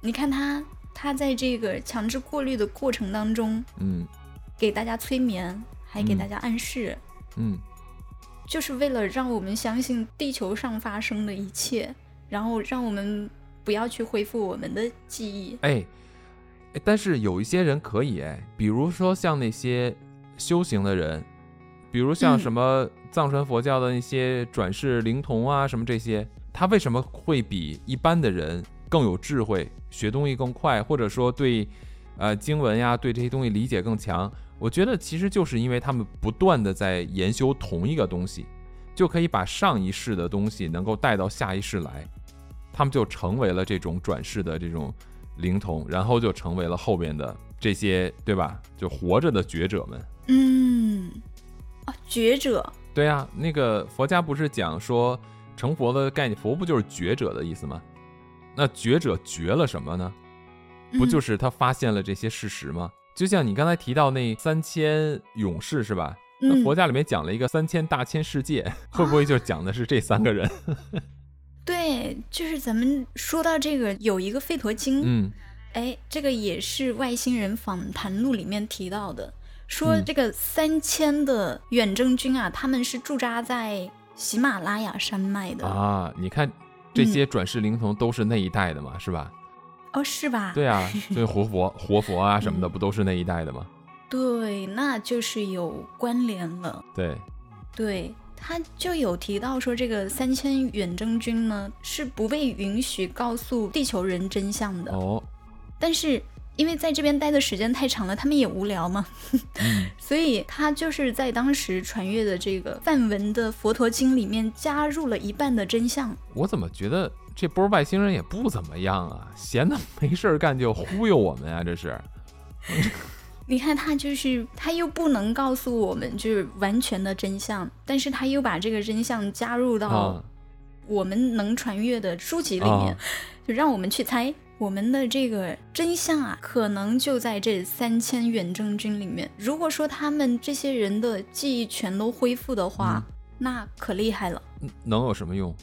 你看他，他在这个强制过滤的过程当中，嗯。给大家催眠，还给嗯。大家暗示，嗯。就是为了让我们相信地球上发生的一切，然后让我们不要去恢复我们的记忆。哎，哎但是有一些人可以哎，比如说像那些修行的人，比如像嗯。什么藏传佛教的那些转世灵童啊，什么这些，他为什么会比一般的人更有智慧，学东西更快，或者说对呃经文呀，对这些东西理解更强？我觉得其实就是因为他们不断的在研修同一个东西，就可以把上一世的东西能够带到下一世来，他们就成为了这种转世的这种灵童，然后就成为了后边的这些，对吧？就活着的觉者们。嗯，啊，觉者，对啊，那个佛家不是讲说成佛的概念，佛不就是觉者的意思吗？那觉者觉了什么呢？不嗯就是他发现了这些事实吗？就像你刚才提到那三千勇士是吧？那嗯佛家里面讲了一个三千大千世界，会不会就讲的是这三个人？对，就是咱们说到这个，有一个吠陀经，嗯哎，这个也是外星人访谈录里面提到的，说嗯这个三千的远征军啊，他们是驻扎在喜马拉雅山脉的。啊，你看这些转世灵童都是那一代的嘛，是吧？哦，是吧？对啊，就是活佛、活佛啊什么的，嗯不都是那一代的吗？对，那就是有关联了。对，对，他就有提到说，这个三千远征军呢是不被允许告诉地球人真相的。哦，但是因为在这边待的时间太长了，他们也无聊嘛，嗯 所以他就是在当时传阅的这个梵文的佛陀经里面加入了一半的真相。我怎么觉得这波外星人也不怎么样啊？闲的没事儿干就忽悠我们啊，这是。你看，他就是他又不能告诉我们就是完全的真相，但是他又把这个真相加入到啊我们能传阅的书籍里面，啊就让我们去猜我们的这个真相啊，可能就在这三千远征军里面。如果说他们这些人的记忆全都恢复的话，嗯那可厉害了。能有什么用？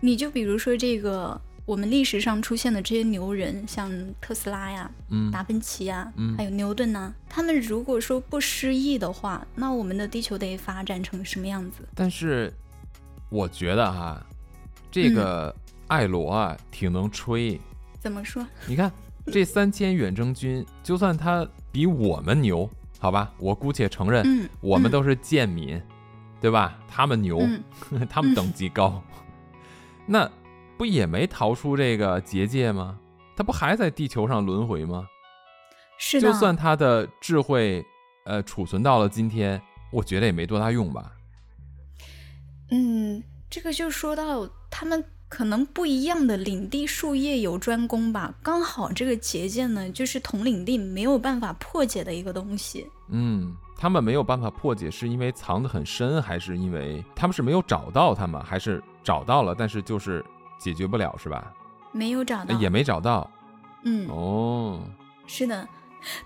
你就比如说这个我们历史上出现的这些牛人，像特斯拉呀、嗯达芬奇呀，嗯还有牛顿呐、他们如果说不失忆的话，那我们的地球得发展成什么样子？但是我觉得哈，这嗯个艾罗啊挺能吹。怎么说？你看这三千远征军，就算他比我们牛，好吧，我姑且承认，我们都是贱民，对吧？他们牛，嗯他们等级高，那不也没逃出这个结界吗？他不还在地球上轮回吗？是的，就算他的智慧，呃，储存到了今天，我觉得也没多大用吧。嗯，这个就说到他们可能不一样的领地术业有专攻吧。刚好这个结界呢，就是同领地没有办法破解的一个东西。嗯，他们没有办法破解，是因为藏得很深，还是因为他们是没有找到他们，还是找到了，但是就是解决不了，是吧？没有找到，呃也没找到。嗯，哦，是的，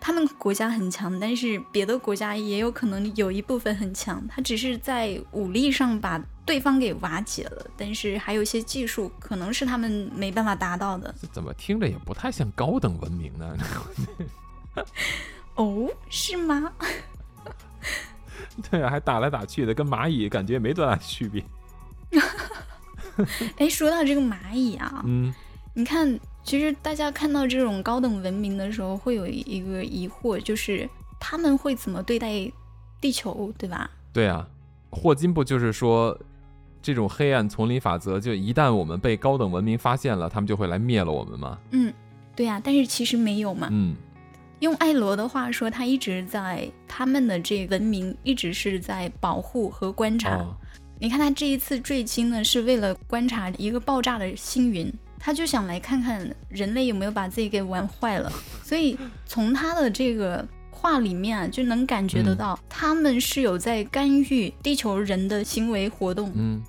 他们国家很强，但是别的国家也有可能有一部分很强，他只是在武力上把对方给瓦解了，但是还有一些技术可能是他们没办法达到的。这怎么听着也不太像高等文明呢？哦，是吗？对啊，还打来打去的，跟蚂蚁感觉也没多大区别。哎，说到这个蚂蚁啊，嗯你看，其实大家看到这种高等文明的时候，会有一个疑惑，就是他们会怎么对待地球，对吧？对啊，霍金不就是说，这种黑暗丛林法则，就一旦我们被高等文明发现了，他们就会来灭了我们吗？嗯，对呀、但是其实没有嘛。嗯用艾罗的话说，他一直在他们的这文明一直是在保护和观察。哦你看他这一次坠机呢，是为了观察一个爆炸的星云，他就想来看看人类有没有把自己给玩坏了。所以从他的这个话里面啊，就能感觉得嗯到，他们是有在干预地球人的行为活动。嗯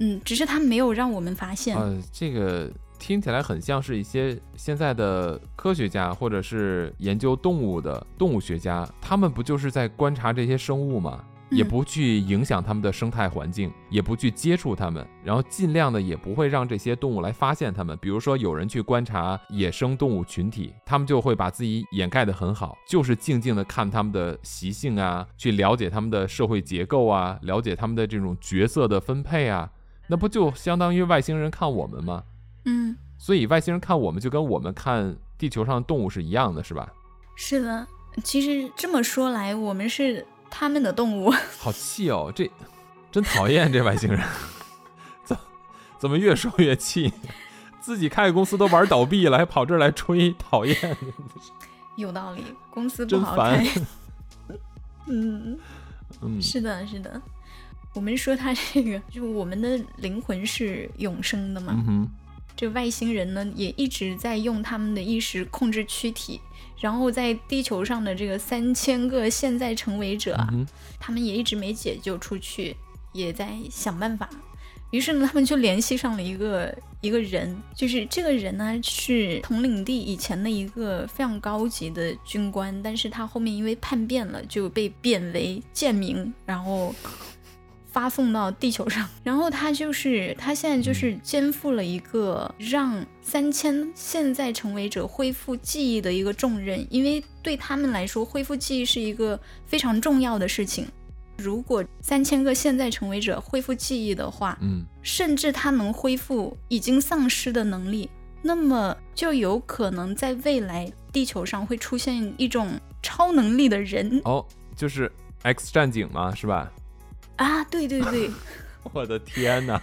嗯，只是他没有让我们发现。呃，这个听起来很像是一些现在的科学家或者是研究动物的动物学家，他们不就是在观察这些生物吗？也嗯不去影响它们的生态环境，也不去接触它们，然后尽量的也不会让这些动物来发现它们。比如说，有人去观察野生动物群体，他们就会把自己掩盖得很好，就是静静的看它们的习性啊，去了解它们的社会结构啊，了解它们的这种角色的分配啊，那不就相当于外星人看我们吗？嗯所以外星人看我们就跟我们看地球上的动物是一样的，是吧？是的，其实这么说来，我们是他们的动物。好气哦，这真讨厌这外星人，怎怎么越说越气？自己开个公司都玩倒闭了，还跑这儿来吹，讨厌。有道理，公司不真好烦开。嗯，嗯是的，是的。我们说他这个，就我们的灵魂是永生的嘛。嗯，这外星人呢，也一直在用他们的意识控制躯体，然后在地球上的这个三千个现在成为者他们也一直没解救出去，也在想办法。于是呢，他们就联系上了一个一个人，就是这个人呢是统领地以前的一个非常高级的军官，但是他后面因为叛变了，就被贬为贱民，然后发送到地球上。然后他就是他现在就是肩负了一个让三千现在成为者恢复记忆的一个重任，因为对他们来说，恢复记忆是一个非常重要的事情。如果三千个现在成为者恢复记忆的话，嗯，甚至他能恢复已经丧失的能力，那么就有可能在未来地球上会出现一种超能力的人哦，就是 X 战警嘛，是吧？啊！对对对，我的天哪！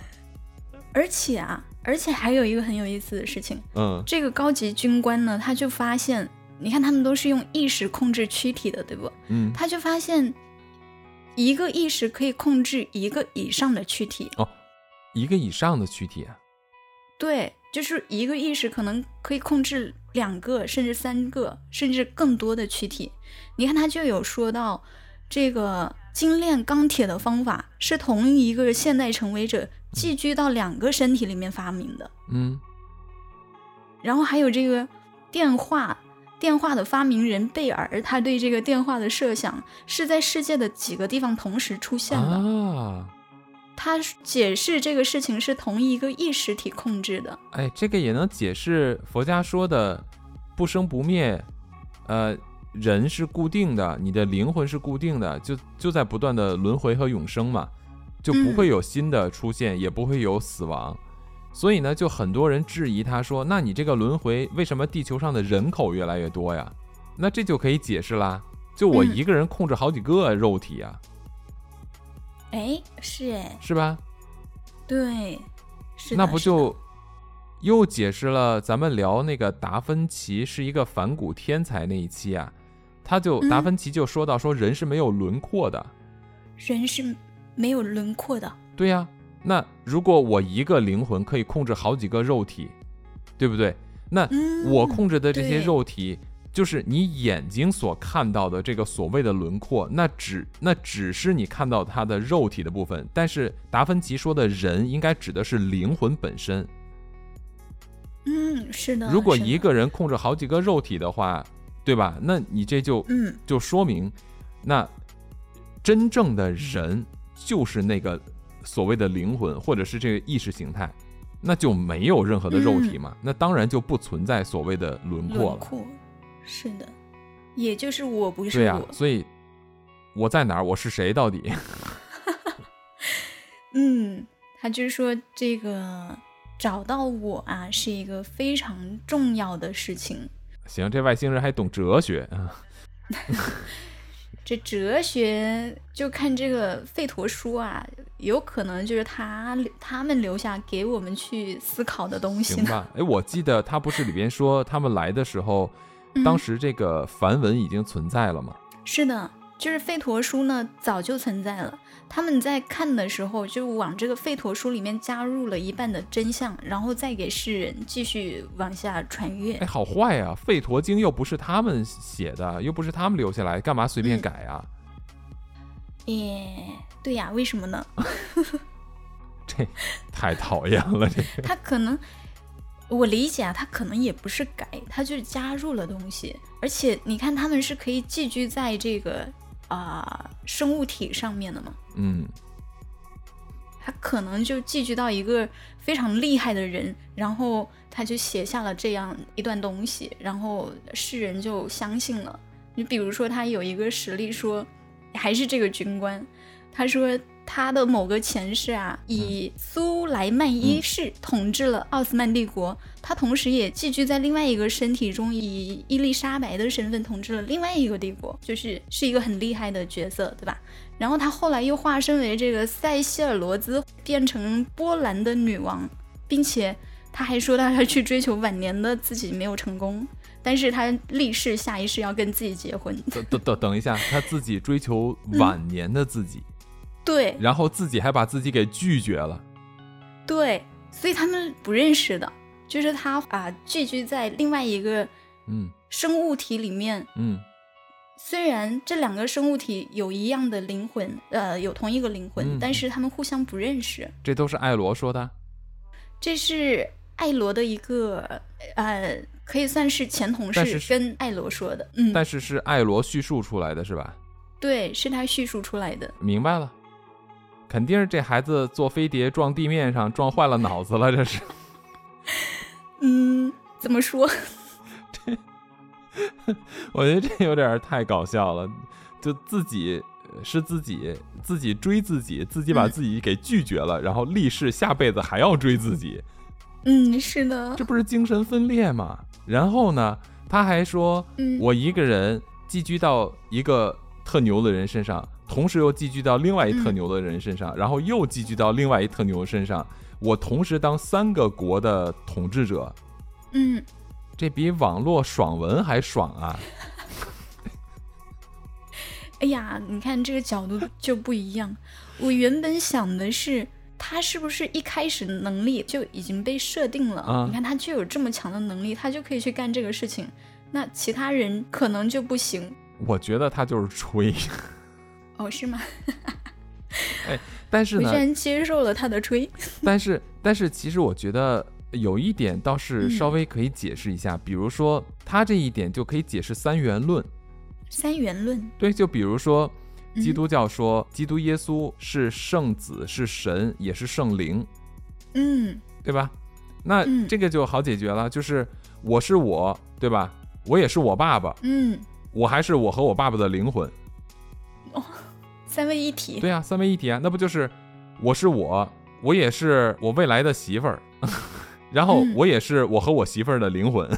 而且啊，而且还有一个很有意思的事情，嗯这个高级军官呢，他就发现，你看他们都是用意识控制躯体的，对不？嗯，他就发现，一个意识可以控制一个以上的躯体哦。一个以上的躯体啊，对，就是一个意识可能可以控制两个，甚至三个，甚至更多的躯体。你看，他就有说到，这个精炼钢铁的方法是同一个现代成为者寄居到两个身体里面发明的。嗯然后还有这个电话，电话的发明人贝尔，他对这个电话的设想是在世界的几个地方同时出现的。啊，他解释这个事情是同一个意识体控制的。哎，这个也能解释佛家说的不生不灭，呃，人是固定的，你的灵魂是固定的，就就在不断的轮回和永生嘛，就不会有新的出现，也不会有死亡。所以呢，就很多人质疑他说：“那你这个轮回为什么地球上的人口越来越多呀？”那这就可以解释啦。就我嗯一个人控制好几个肉体啊，哎，是哎，是吧？对，是那不就又解释了咱们聊那个达芬奇是一个反骨天才那一期啊？他就嗯达芬奇就说到说人是没有轮廓的，人是没有轮廓的？对呀、那如果我一个灵魂可以控制好几个肉体，对不对？那嗯，我控制的这些肉体，就是你眼睛所看到的这个所谓的轮廓，那只那只是你看到它的肉体的部分。但是达芬奇说的人，应该指的是灵魂本身。嗯，是的如果一个人控制好几个肉体的话，对吧？那你这就嗯就说明，那真正的人就是那个所谓的灵魂，或者是这个意识形态，那就没有任何的肉体嘛，那当然就不存在所谓的轮廓了。轮廓，是的，也就是我不是对呀、我。所以我在哪儿？我是谁？到底？嗯，他就是说这个找到我啊，是一个非常重要的事情。行，这外星人还懂哲学啊？这哲学就看这个费陀书啊，有可能就是他他们留下给我们去思考的东西呢。行吧？哎，我记得他不是里边说他们来的时候，嗯当时这个梵文已经存在了吗？是的，就是吠陀书呢早就存在了。他们在看的时候，就往这个吠陀书里面加入了一半的真相，然后再给世人继续往下传阅哎，。好坏啊、吠陀经》又不是他们写的，又不是他们留下来，干嘛随便嗯改啊？耶，对呀，为什么呢？这太讨厌了，这个。他可能，我理解啊，他可能也不是改，他就是加入了东西。而且你看，他们是可以寄居在这个啊、生物体上面的嘛，嗯，他可能就寄居到一个非常厉害的人，然后他就写下了这样一段东西，然后世人就相信了。你比如说，他有一个实例说，还是这个军官，他说他的某个前世啊，以苏莱曼一世统治了奥斯曼帝国，他同时也寄居在另外一个身体中，以伊丽莎白的身份统治了另外一个帝国，就是是一个很厉害的角色，对吧？然后他后来又化身为这个塞西尔罗兹，变成波兰的女王，并且他还说他要去追求晚年的自己没有成功，但是他立誓下一世要跟自己结婚。等等等等一下，他自己追求晚年的自己。对，然后自己还把自己给拒绝了。对，所以他们不认识的，就是他啊，寄居在另外一个嗯生物体里面。嗯，虽然这两个生物体有一样的灵魂，呃，有同一个灵魂，嗯但是他们互相不认识。这都是艾罗说的。这是艾罗的一个呃，可以算是前同事跟艾罗说的。嗯，但是是艾罗叙述出来的是吧？对，是他叙述出来的。明白了，肯定是这孩子坐飞碟撞地面上撞坏了脑子了，这是。嗯，怎么说？我觉得这有点太搞笑了，就自己呃是自己自己追自己，自己把嗯自己给拒绝了，然后立誓下辈子还要追自己，嗯，是的这。不是精神分裂吗？然后呢，他还说嗯，我一个人寄居到一个特牛的人身上，同时又寄居到另外一特嗯牛的人身上，然后又寄居到另外一特牛身上，我同时当三个国的统治者，嗯，这比网络爽文还爽啊！哎呀，你看这个角度就不一样。我原本想的是，他是不是一开始能力就已经被设定了？啊你看他就有这么强的能力，他就可以去干这个事情。那其他人可能就不行我觉得他就是吹，哦，是吗？但是呢我居，然接受了他的吹。但是但是其实我觉得有一点倒是嗯。稍微可以解释一下，比如说他这一点就可以解释三元论。三元论，对，就比如说嗯。基督教说基督耶稣是圣子，是神，也是圣灵，嗯。对吧？那嗯。这个就好解决了，就是我是我，对吧？我也是我爸爸，嗯，我还是我和我爸爸的灵魂，三位一体。对啊、三位一体啊，那不就是我是我，我也是我未来的媳妇儿，然后嗯我也是我和我媳妇儿的灵魂。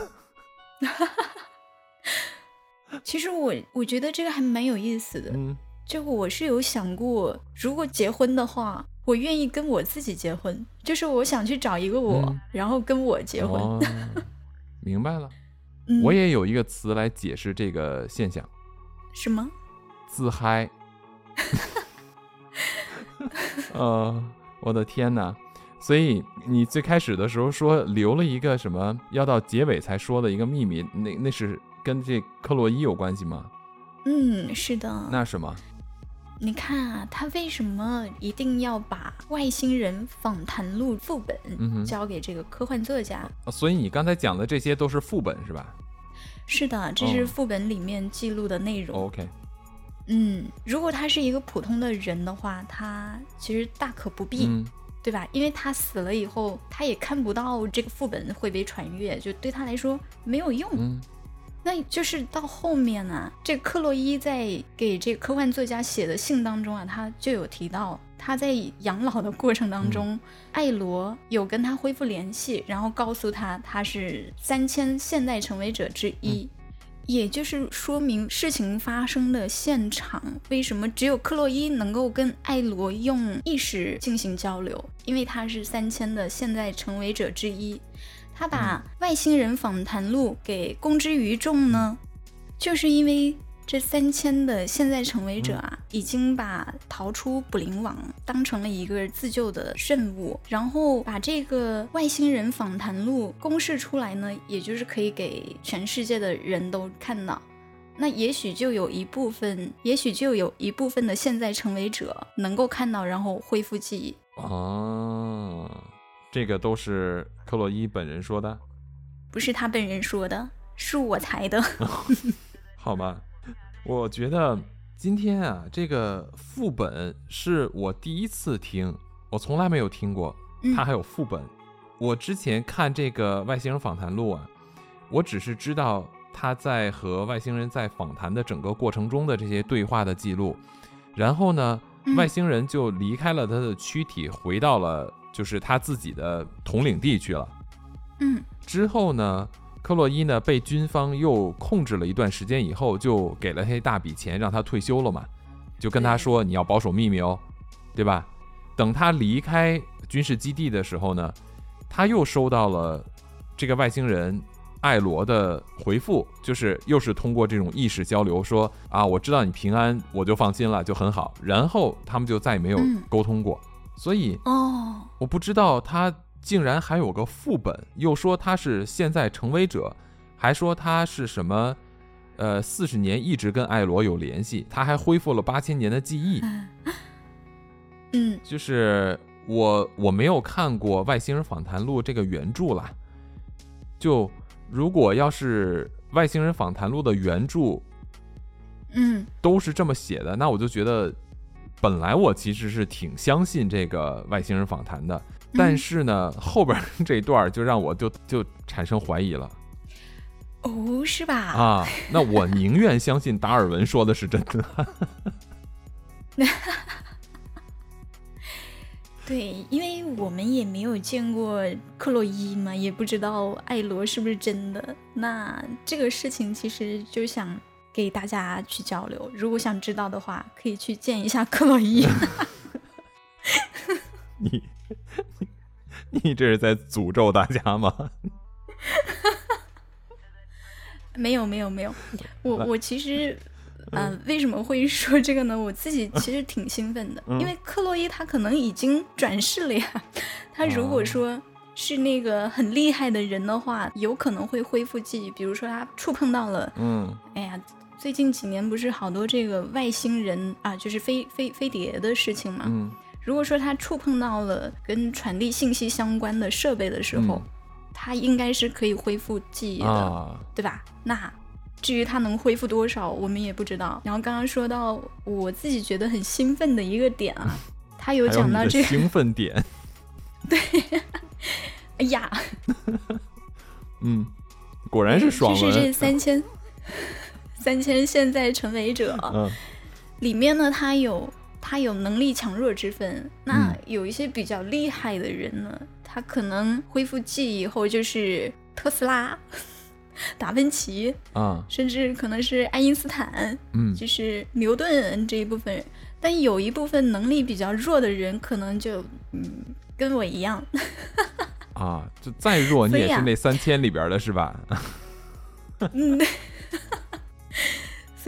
其实我我觉得这个还蛮有意思的。嗯，就我是有想过，如果结婚的话，我愿意跟我自己结婚，就是我想去找一个我，嗯然后跟我结婚。哦，明白了。嗯、我也有一个词来解释这个现象，什么？自嗨。呃，我的天哪！所以你最开始的时候说留了一个什么，要到结尾才说的一个秘密，那那是跟这克洛伊有关系吗？嗯，是的。那什么？你看啊，他为什么一定要把外星人访谈录副本交给这个科幻作家？啊所以你刚才讲的这些都是副本是吧是的，这是哦副本里面记录的内容。？OK，嗯，如果他是一个普通的人的话，他其实大可不必。嗯对吧？因为他死了以后，他也看不到这个副本会被传阅，就对他来说没有用。嗯那就是到后面呢、这个克洛伊在给这个科幻作家写的信当中啊，他就有提到，他在养老的过程当中，艾罗有跟他恢复联系，然后告诉他他是三千现代成为者之一。也就是说明事情发生的现场，为什么只有克洛伊能够跟艾罗用意识进行交流？因为他是三千的现在成为者之一。他把外星人访谈录给公之于众呢，就是因为这三千的现在成为者啊，已经把逃出捕灵网当成了一个自救的任务，然后把这个外星人访谈录公示出来呢，也就是可以给全世界的人都看到。那也许就有一部分，也许就有一部分的现在成为者能够看到，然后恢复记忆。哦，这个都是克洛伊本人说的，不是他本人说的，是我猜的。好吧？我觉得今天啊，这个副本是我第一次听，我从来没有听过，嗯它还有副本。我之前看这个外星人访谈录啊，我只是知道他在和外星人在访谈的整个过程中的这些对话的记录，然后呢，外星人就离开了他的躯体，回到了就是他自己的统领地去了。嗯之后呢，克洛伊呢被军方又控制了一段时间以后，就给了他一大笔钱，让他退休了嘛，就跟他说你要保守秘密哦，对吧？等他离开军事基地的时候呢，他又收到了这个外星人艾罗的回复，就是又是通过这种意识交流说啊，我知道你平安，我就放心了，就很好。然后他们就再也没有嗯沟通过，所以哦，我不知道他竟然还有个副本，又说他是现在成为者，还说他是什么，呃，四十年一直跟艾罗有联系，他还恢复了八千年的记忆。嗯。就是我我没有看过《外星人访谈录》这个原著啦，就如果要是《外星人访谈录》的原著嗯。都是这么写的，那我就觉得，本来我其实是挺相信这个外星人访谈的，但是呢，后边这一段就让我就就产生怀疑了哦，是吧？啊。那我宁愿相信达尔文说的是真的。对，因为我们也没有见过克洛伊嘛，也不知道艾罗是不是真的。那这个事情其实就想给大家去交流，如果想知道的话，可以去见一下克洛伊。你 你这是在诅咒大家吗？没有没有没有，我我其实，呃，为什么会说这个呢？我自己 其实挺兴奋的，嗯因为克洛伊他可能已经转世了呀。他如果说是那个很厉害的人的话，有可能会恢复记忆，比如说他触碰到了，嗯哎呀。最近几年不是好多这个外星人啊，就是飞飞飞碟的事情嘛。嗯如果说他触碰到了跟传递信息相关的设备的时候，嗯。他应该是可以恢复记忆的。啊，对吧？那至于它能恢复多少，我们也不知道。然后刚刚说到我自己觉得很兴奋的一个点啊，他有讲到这个，兴奋点，对。哎呀，嗯，果然是爽就是这，三千三千现在成为者嗯。里面呢，他有他有能力强弱之分。那嗯有一些比较厉害的人呢，他可能恢复记忆以后就是特斯拉、达芬奇，啊甚至可能是爱因斯坦。嗯就是牛顿这一部分人，但有一部分能力比较弱的人，可能就嗯跟我一样，啊，就再弱你也是那三千里边的是吧？嗯，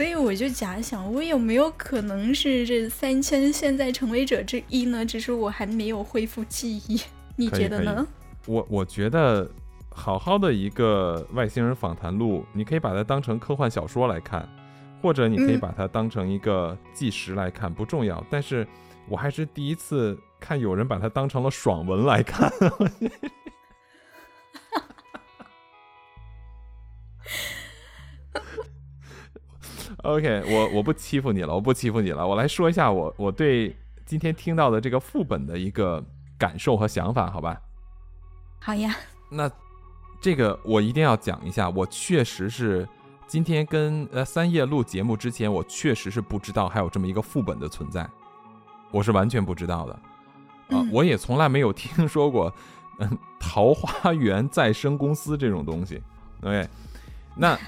所以我就假想，我有没有可能是这三千现在成为者之一呢？只是我还没有恢复记忆，你觉得呢？我我觉得好好的一个外星人访谈录，你可以把它当成科幻小说来看，或者你可以嗯把它当成一个纪实来看，不重要。但是我还是第一次看有人把它当成了爽文来看。OK，我我不欺负你了，我不欺负你了。我来说一下我我对今天听到的这个副本的一个感受和想法，好吧？好呀，那这个我一定要讲一下，我确实是今天跟呃三叶录节目之前，我确实是不知道还有这么一个副本的存在，我是完全不知道的啊、嗯我也从来没有听说过嗯桃花源再生公司这种东西。OK，那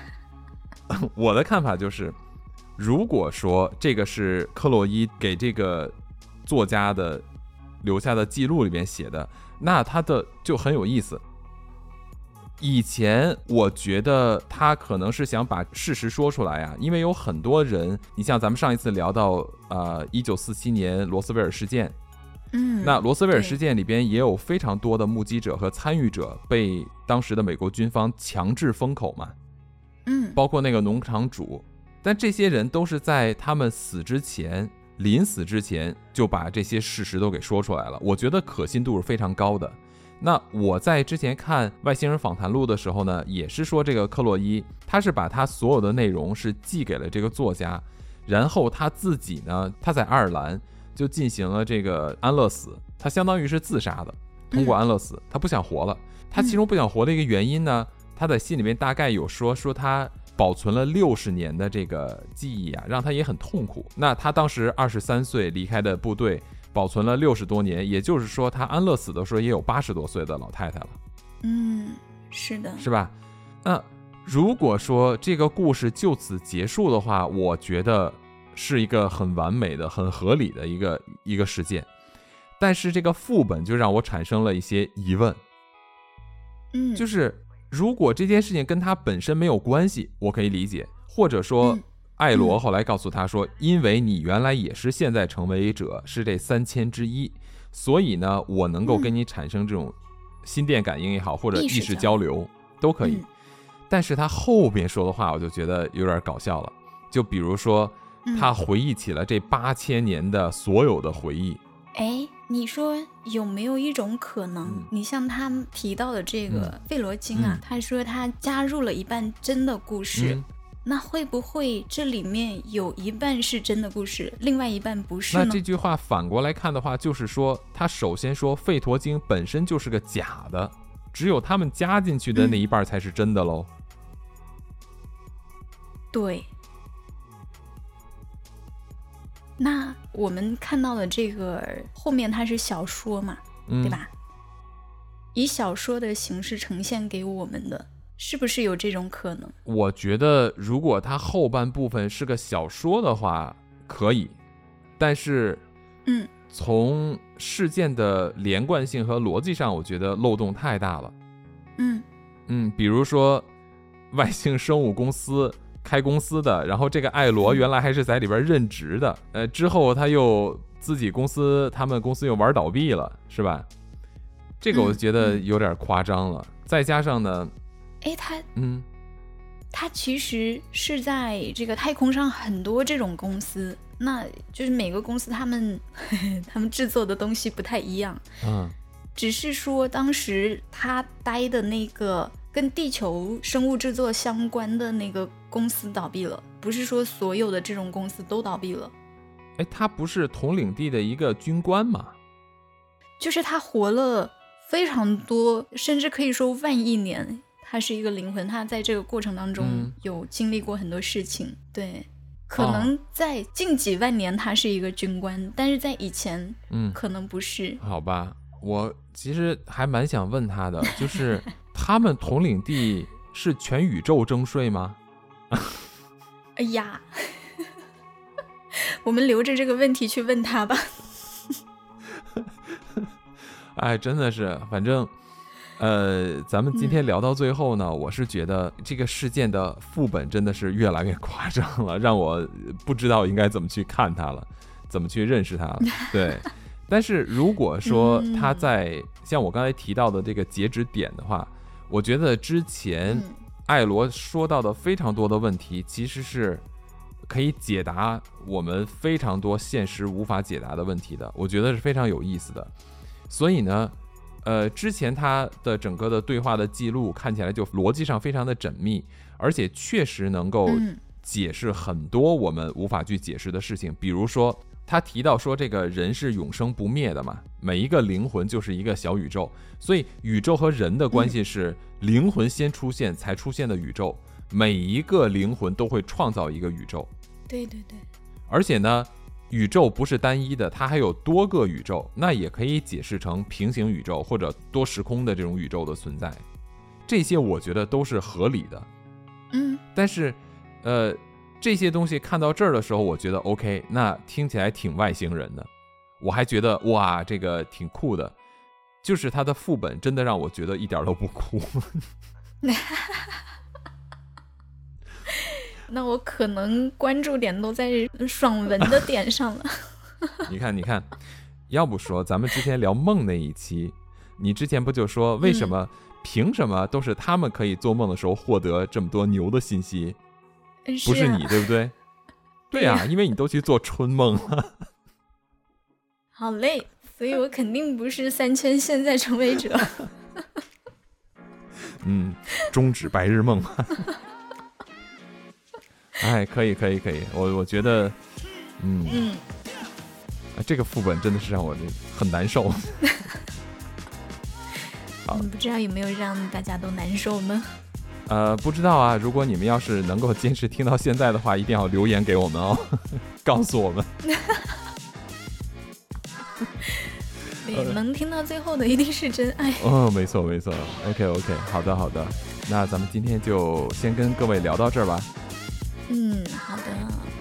我的看法就是，如果说这个是克洛伊给这个作家的留下的记录里边写的，那他的就很有意思。以前我觉得他可能是想把事实说出来啊，因为有很多人，你像咱们上一次聊到呃一九四七年罗斯威尔事件，嗯，那罗斯威尔事件里边也有非常多的目击者和参与者被当时的美国军方强制封口嘛，嗯包括那个农场主，但这些人都是在他们死之前，临死之前就把这些事实都给说出来了。我觉得可信度是非常高的。那我在之前看《外星人访谈录》的时候呢，也是说这个克洛伊，他是把他所有的内容是寄给了这个作家，然后他自己呢，他在爱尔兰就进行了这个安乐死，他相当于是自杀的，通过安乐死，他不想活了。他其中不想活的一个原因呢，他在信里面大概有说说他保存了六十年的这个记忆啊，让他也很痛苦。那他当时二十三岁离开的部队，保存了六十多年，也就是说，他安乐死的时候也有八十多岁的老太太了。嗯，是的，是吧？那如果说这个故事就此结束的话，我觉得是一个很完美的、很合理的一个一个事件。但是这个副本就让我产生了一些疑问。嗯，就是如果这件事情跟他本身没有关系，我可以理解，或者说艾罗后来告诉他说，因为你原来也是现在成为者，是这三千之一，所以呢，我能够跟你产生这种心电感应也好，或者意识交流都可以。但是他后边说的话，我就觉得有点搞笑了。就比如说，他回忆起了这八千年的所有的回忆。哎，你说有没有一种可能？你像他提到的这个费罗金啊，他说他加入了一半真的故事，那会不会这里面有一半是真的故事，另外一半不是呢？那这句话反过来看的话，就是说他首先说费陀经本身就是个假的，只有他们加进去的那一半才是真的喽。对。那我们看到的这个后面它是小说嘛，对吧？以小说的形式呈现给我们的，是不是有这种可能？我觉得如果它后半部分是个小说的话，可以。但是，嗯，从事件的连贯性和逻辑上，我觉得漏洞太大了。嗯嗯，比如说外星生物公司。开公司的，然后这个艾罗原来还是在里边任职的，呃，之后他又自己公司，他们公司又玩倒闭了，是吧？这个我觉得有点夸张了。再加上呢，哎，他，嗯，他其实是在这个太空上很多这种公司，那就是每个公司他们 他们制作的东西不太一样，嗯，只是说当时他待的那个。跟地球生物制作相关的那个公司倒闭了，不是说所有的这种公司都倒闭了。哎，他不是统领地的一个军官吗？就是他活了非常多，甚至可以说万亿年。他是一个灵魂，他在这个过程当中有经历过很多事情。对，可能在近几万年他是一个军官，但是在以前，嗯，可能不是。好吧，我其实还蛮想问他的，就是。他们统领地是全宇宙征税吗？哎呀，我们留着这个问题去问他吧。哎，真的是，反正，呃，咱们今天聊到最后呢，我是觉得这个事件的副本真的是越来越夸张了，让我不知道应该怎么去看他了，怎么去认识他了。对，但是如果说他在像我刚才提到的这个截止点的话。我觉得之前艾罗说到的非常多的问题，其实是可以解答我们非常多现实无法解答的问题的。我觉得是非常有意思的。所以呢，呃，之前他的整个的对话的记录看起来就逻辑上非常的缜密，而且确实能够解释很多我们无法去解释的事情，比如说。他提到说，这个人是永生不灭的嘛？每一个灵魂就是一个小宇宙，所以宇宙和人的关系是灵魂先出现才出现的宇宙。每一个灵魂都会创造一个宇宙。对对对。而且呢，宇宙不是单一的，它还有多个宇宙，那也可以解释成平行宇宙或者多时空的这种宇宙的存在。这些我觉得都是合理的。嗯。但是，呃。这些东西看到这儿的时候，我觉得 OK，那听起来挺外星人的，我还觉得哇，这个挺酷的。就是它的副本真的让我觉得一点都不酷。那我可能关注点都在爽文的点上了。你看，你看，要不说咱们之前聊梦那一期，你之前不就说为什么凭什么都是他们可以做梦的时候获得这么多牛的信息？不是你对不对？对呀，因为你都去做春梦了。好嘞，所以我肯定不是三千现在成为者。嗯，终止白日梦。哎，可以可以可以，我我觉得，嗯嗯，这个副本真的是让我很难受。嗯，不知道有没有让大家都难受呢？呃，不知道啊。如果你们要是能够坚持听到现在的话，一定要留言给我们哦，告诉我们。对，能听到最后的一定是真爱。哦，没错没错。OK OK，好的好的。那咱们今天就先跟各位聊到这儿吧。嗯，好的。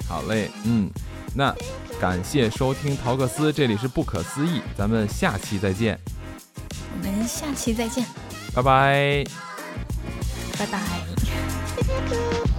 好嘞，嗯，那感谢收听陶克斯，这里是不可思议，咱们下期再见。我们下期再见。拜拜。拜拜。